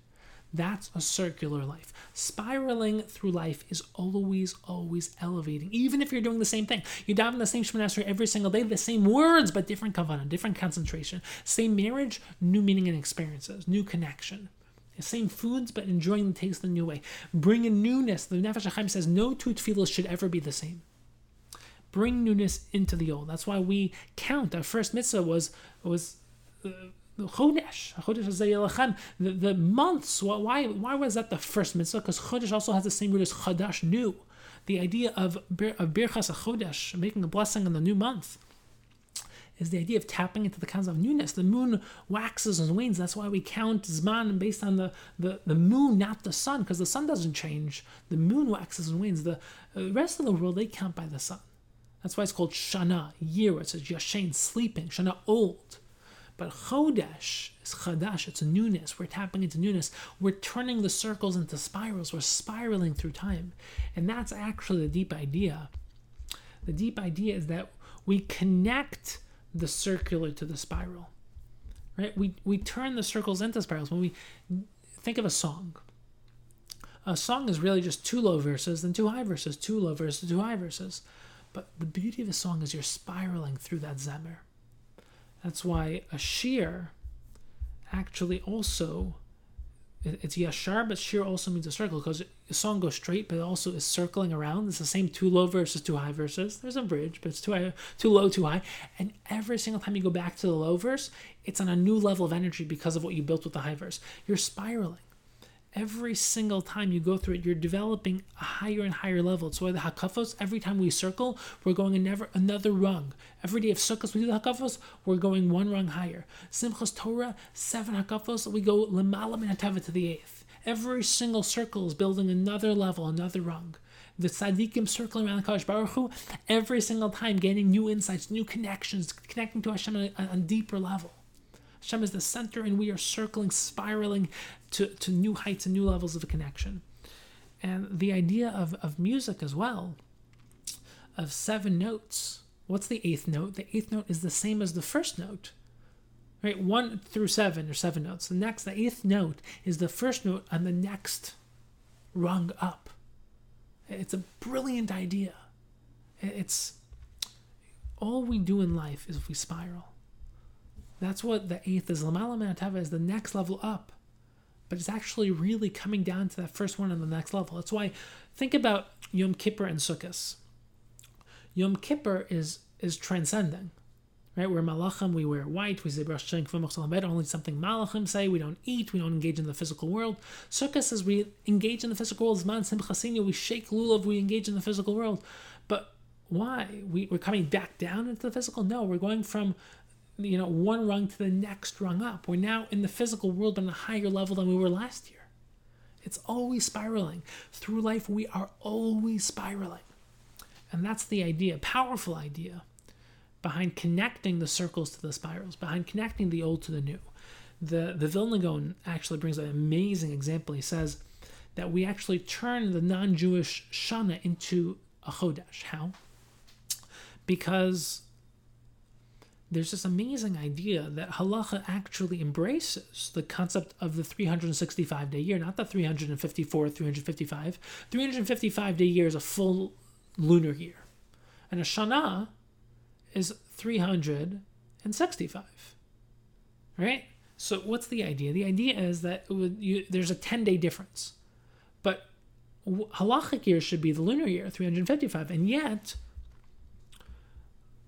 S1: That's a circular life. Spiraling through life is always, always elevating. Even if you're doing the same thing. You dive in the same Shemoneh every single day, the same words, but different kavanah, different concentration. Same marriage, new meaning and experiences, new connection. The same foods, but enjoying the taste in a new way. Bring a newness. The Nefesh HaChaim says no two tefillos should ever be the same. Bring newness into the old. That's why we count. Our first mitzvah was was uh, Chodesh, Chodesh the, the months. Why why was that the first mitzvah? Because Chodesh also has the same root as Chadash, new. The idea of of Birchas Chodesh, making a blessing in the new month, is the idea of tapping into the concept of newness. The moon waxes and wanes. That's why we count Zman based on the, the, the moon, not the sun, because the sun doesn't change. The moon waxes and wanes. The, the rest of the world, they count by the sun. That's why it's called Shana, year. It says Yashain, sleeping. Shana, old. But Chodesh is Chadash, it's newness. We're tapping into newness. We're turning the circles into spirals. We're spiraling through time. And that's actually the deep idea. The deep idea is that we connect the circular to the spiral. Right? We, we turn the circles into spirals. When we think of a song, a song is really just two low verses and two high verses, two low verses, two high verses. But the beauty of a song is you're spiraling through that zemer. That's why a shir actually also it's yashar, but shear also means a circle because the song goes straight, but also is circling around. It's the same two low verses, two high verses. There's a bridge, but it's too high, too low, too high. And every single time you go back to the low verse, it's on a new level of energy because of what you built with the high verse. You're spiraling every single time you go through it, you're developing a higher and higher level. So the hakafos, every time we circle, we're going never another rung. Every day of sukkahs we do the hakafos, we're going one rung higher. Simchas Torah, seven hakafos, we go lemala minatava to the eighth. Every single circle is building another level, another rung. The tzaddikim circling around the Kadosh Baruch Hu, every single time gaining new insights, new connections, connecting to Hashem on a, on a deeper level. Hashem is the center, and we are circling, spiraling to, to new heights and new levels of a connection. And the idea of, of music as well, of seven notes. What's the eighth note? The eighth note is the same as the first note. Right? One through seven are seven notes. The next, the eighth note, is the first note on the next rung up. It's a brilliant idea. It's all we do in life is we spiral. That's what the eighth is. Lamala Manatava is the next level up. But it's actually really coming down to that first one on the next level. That's why think about Yom Kippur and Sukkot. Yom Kippur is is transcending. Right? We're malachim, we wear white, we say Rosh only something malachim say, we don't eat, we don't engage in the physical world. Sukkot says we engage in the physical world, Zman Simchasinu, we shake lulav, we engage in the physical world. But why? We, we're coming back down into the physical? No, we're going from you know, one rung to the next rung up. We're now in the physical world on a higher level than we were last year. It's always spiraling. Through life, we are always spiraling. And that's the idea, powerful idea, behind connecting the circles to the spirals, behind connecting the old to the new. The, the Vilna Gaon actually brings an amazing example. He says that we actually turn the non Jewish Shana into a Chodesh. How? Because there's this amazing idea that halacha actually embraces the concept of the 365 day year, not the 354, 355. 355 day year is a full lunar year, and a shana is 365. Right? So, what's the idea? The idea is that you, there's a 10 day difference, but halachic year should be the lunar year, 355, and yet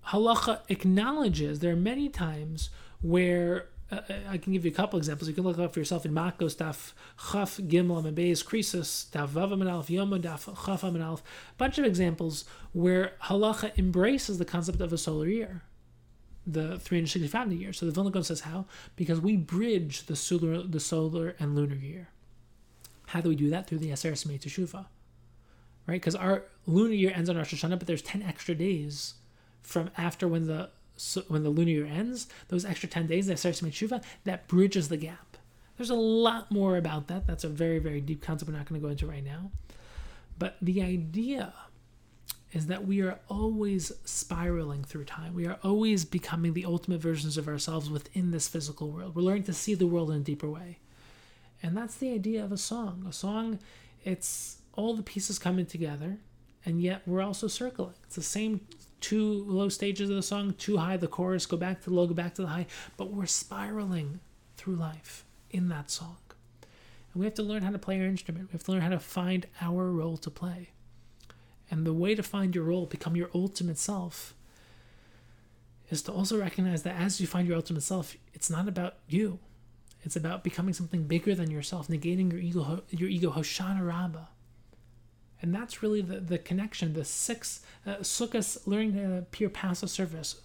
S1: halacha acknowledges there are many times where uh, uh, I can give you a couple examples. You can look up for yourself in Makos, Daf Chaf Gimel Amebeis Krisus, Daf Vav Amalf Yoma, Daf Chaf A Bunch of examples where halacha embraces the concept of a solar year, the 365 year. So the Vilna Gaon says how because we bridge the solar, the solar and lunar year. How do we do that through the Aseret Teshuva? Right, because our lunar year ends on Rosh Hashanah, but there's ten extra days from after when the so when the lunar year ends, those extra 10 days that starts to make tshuva, that bridges the gap. There's a lot more about that. That's a very, very deep concept we're not going to go into right now. But the idea is that we are always spiraling through time. We are always becoming the ultimate versions of ourselves within this physical world. We're learning to see the world in a deeper way. And that's the idea of a song. A song, it's all the pieces coming together, and yet we're also circling. It's the same two low stages of the song, too high, the chorus, go back to the low, go back to the high, but we're spiraling through life in that song. And we have to learn how to play our instrument. We have to learn how to find our role to play. And the way to find your role, become your ultimate self, is to also recognize that as you find your ultimate self, it's not about you. It's about becoming something bigger than yourself, negating your ego, your ego, Hoshana Rabbah. And that's really the, the connection, the six uh, sukkahs, learning to pure passive service,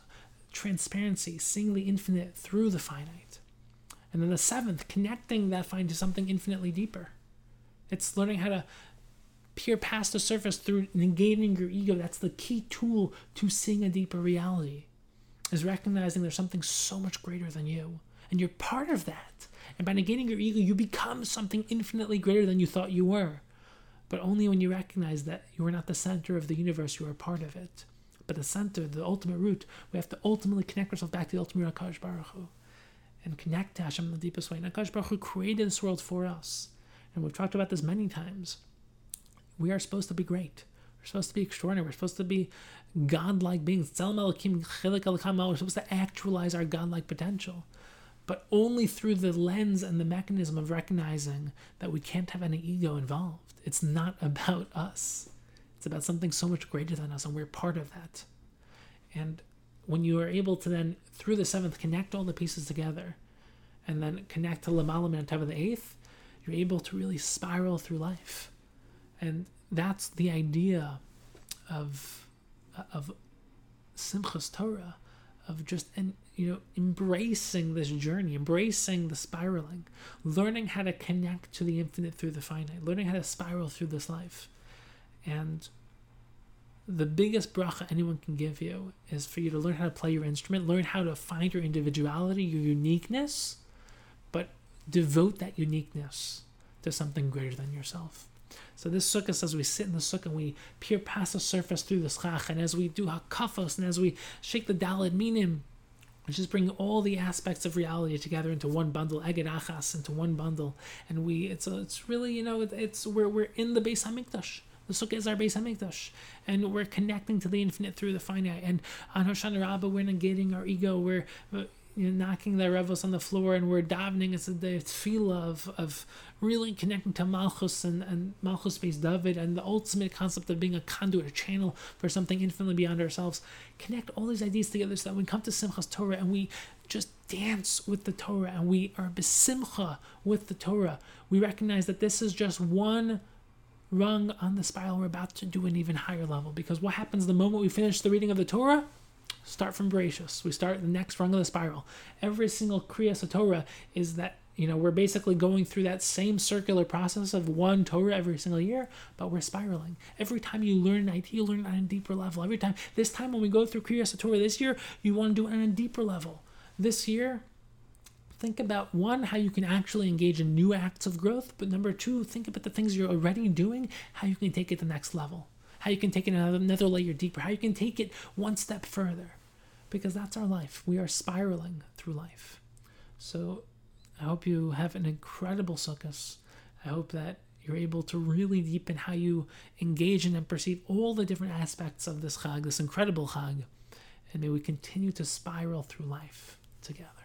S1: transparency, seeing the infinite through the finite. And then the seventh, connecting that finite to something infinitely deeper. It's learning how to peer past the surface through negating your ego. That's the key tool to seeing a deeper reality, is recognizing there's something so much greater than you. And you're part of that. And by negating your ego, you become something infinitely greater than you thought you were but only when you recognize that you are not the center of the universe, you are part of it. But the center, the ultimate root, we have to ultimately connect ourselves back to the ultimate Akash Baruch Hu and connect to Hashem in the deepest way. And Akash Baruch Hu created this world for us. And we've talked about this many times. We are supposed to be great. We're supposed to be extraordinary. We're supposed to be godlike beings. We're supposed to actualize our godlike potential but only through the lens and the mechanism of recognizing that we can't have any ego involved. It's not [LAUGHS] about us, it's about something so much greater than us, and we're part of that. And when you are able to then, through the seventh, connect all the pieces together and then connect to Lamalam and of the eighth, you're able to really spiral through life. And that's the idea of, of Simchas Torah, of just and you know embracing this journey embracing the spiraling learning how to connect to the infinite through the finite learning how to spiral through this life. And the biggest bracha anyone can give you is for you to learn how to play your instrument learn how to find your individuality your uniqueness but devote that uniqueness to something greater than yourself. So this sukkah says we sit in the sukkah and we peer past the surface through the schach, and as we do hakafos and as we shake the daled minim, we just bring all the aspects of reality together into one bundle, eged achas, into one bundle, and we it's a, it's really you know it, it's where we're in the Beis Hamikdash. The sukkah is our Beis Hamikdash, and we're connecting to the infinite through the finite. And on Hoshana Rabbah, we're negating our ego. We're you know, knocking the revels on the floor and we're davening. It's the tefillah of, of really connecting to Malchus and, and Malchus Beis David and the ultimate concept of being a conduit, a channel for something infinitely beyond ourselves. Connect all these ideas together so that when we come to Simchas Torah and we just dance with the Torah and we are besimcha with the Torah, we recognize that this is just one rung on the spiral. We're about to do an even higher level because what happens the moment we finish the reading of the Torah? Start from Bereshis. We start the next rung of the spiral. Every single Kriyas Torah is that you know we're basically going through that same circular process of one Torah every single year, but we're spiraling. Every time you learn an idea, you learn on a deeper level. Every time, this time when we go through Kriyas Torah this year, you want to do it on a deeper level. This year, think about one how you can actually engage in new acts of growth, but number two, think about the things you're already doing, how you can take it to the next level how you can take it another, layer deeper, how you can take it one step further. Because that's our life. We are spiraling through life. So I hope you have an incredible sukkahs. I hope that you're able to really deepen how you engage in and perceive all the different aspects of this chag, this incredible chag. And may we continue to spiral through life together.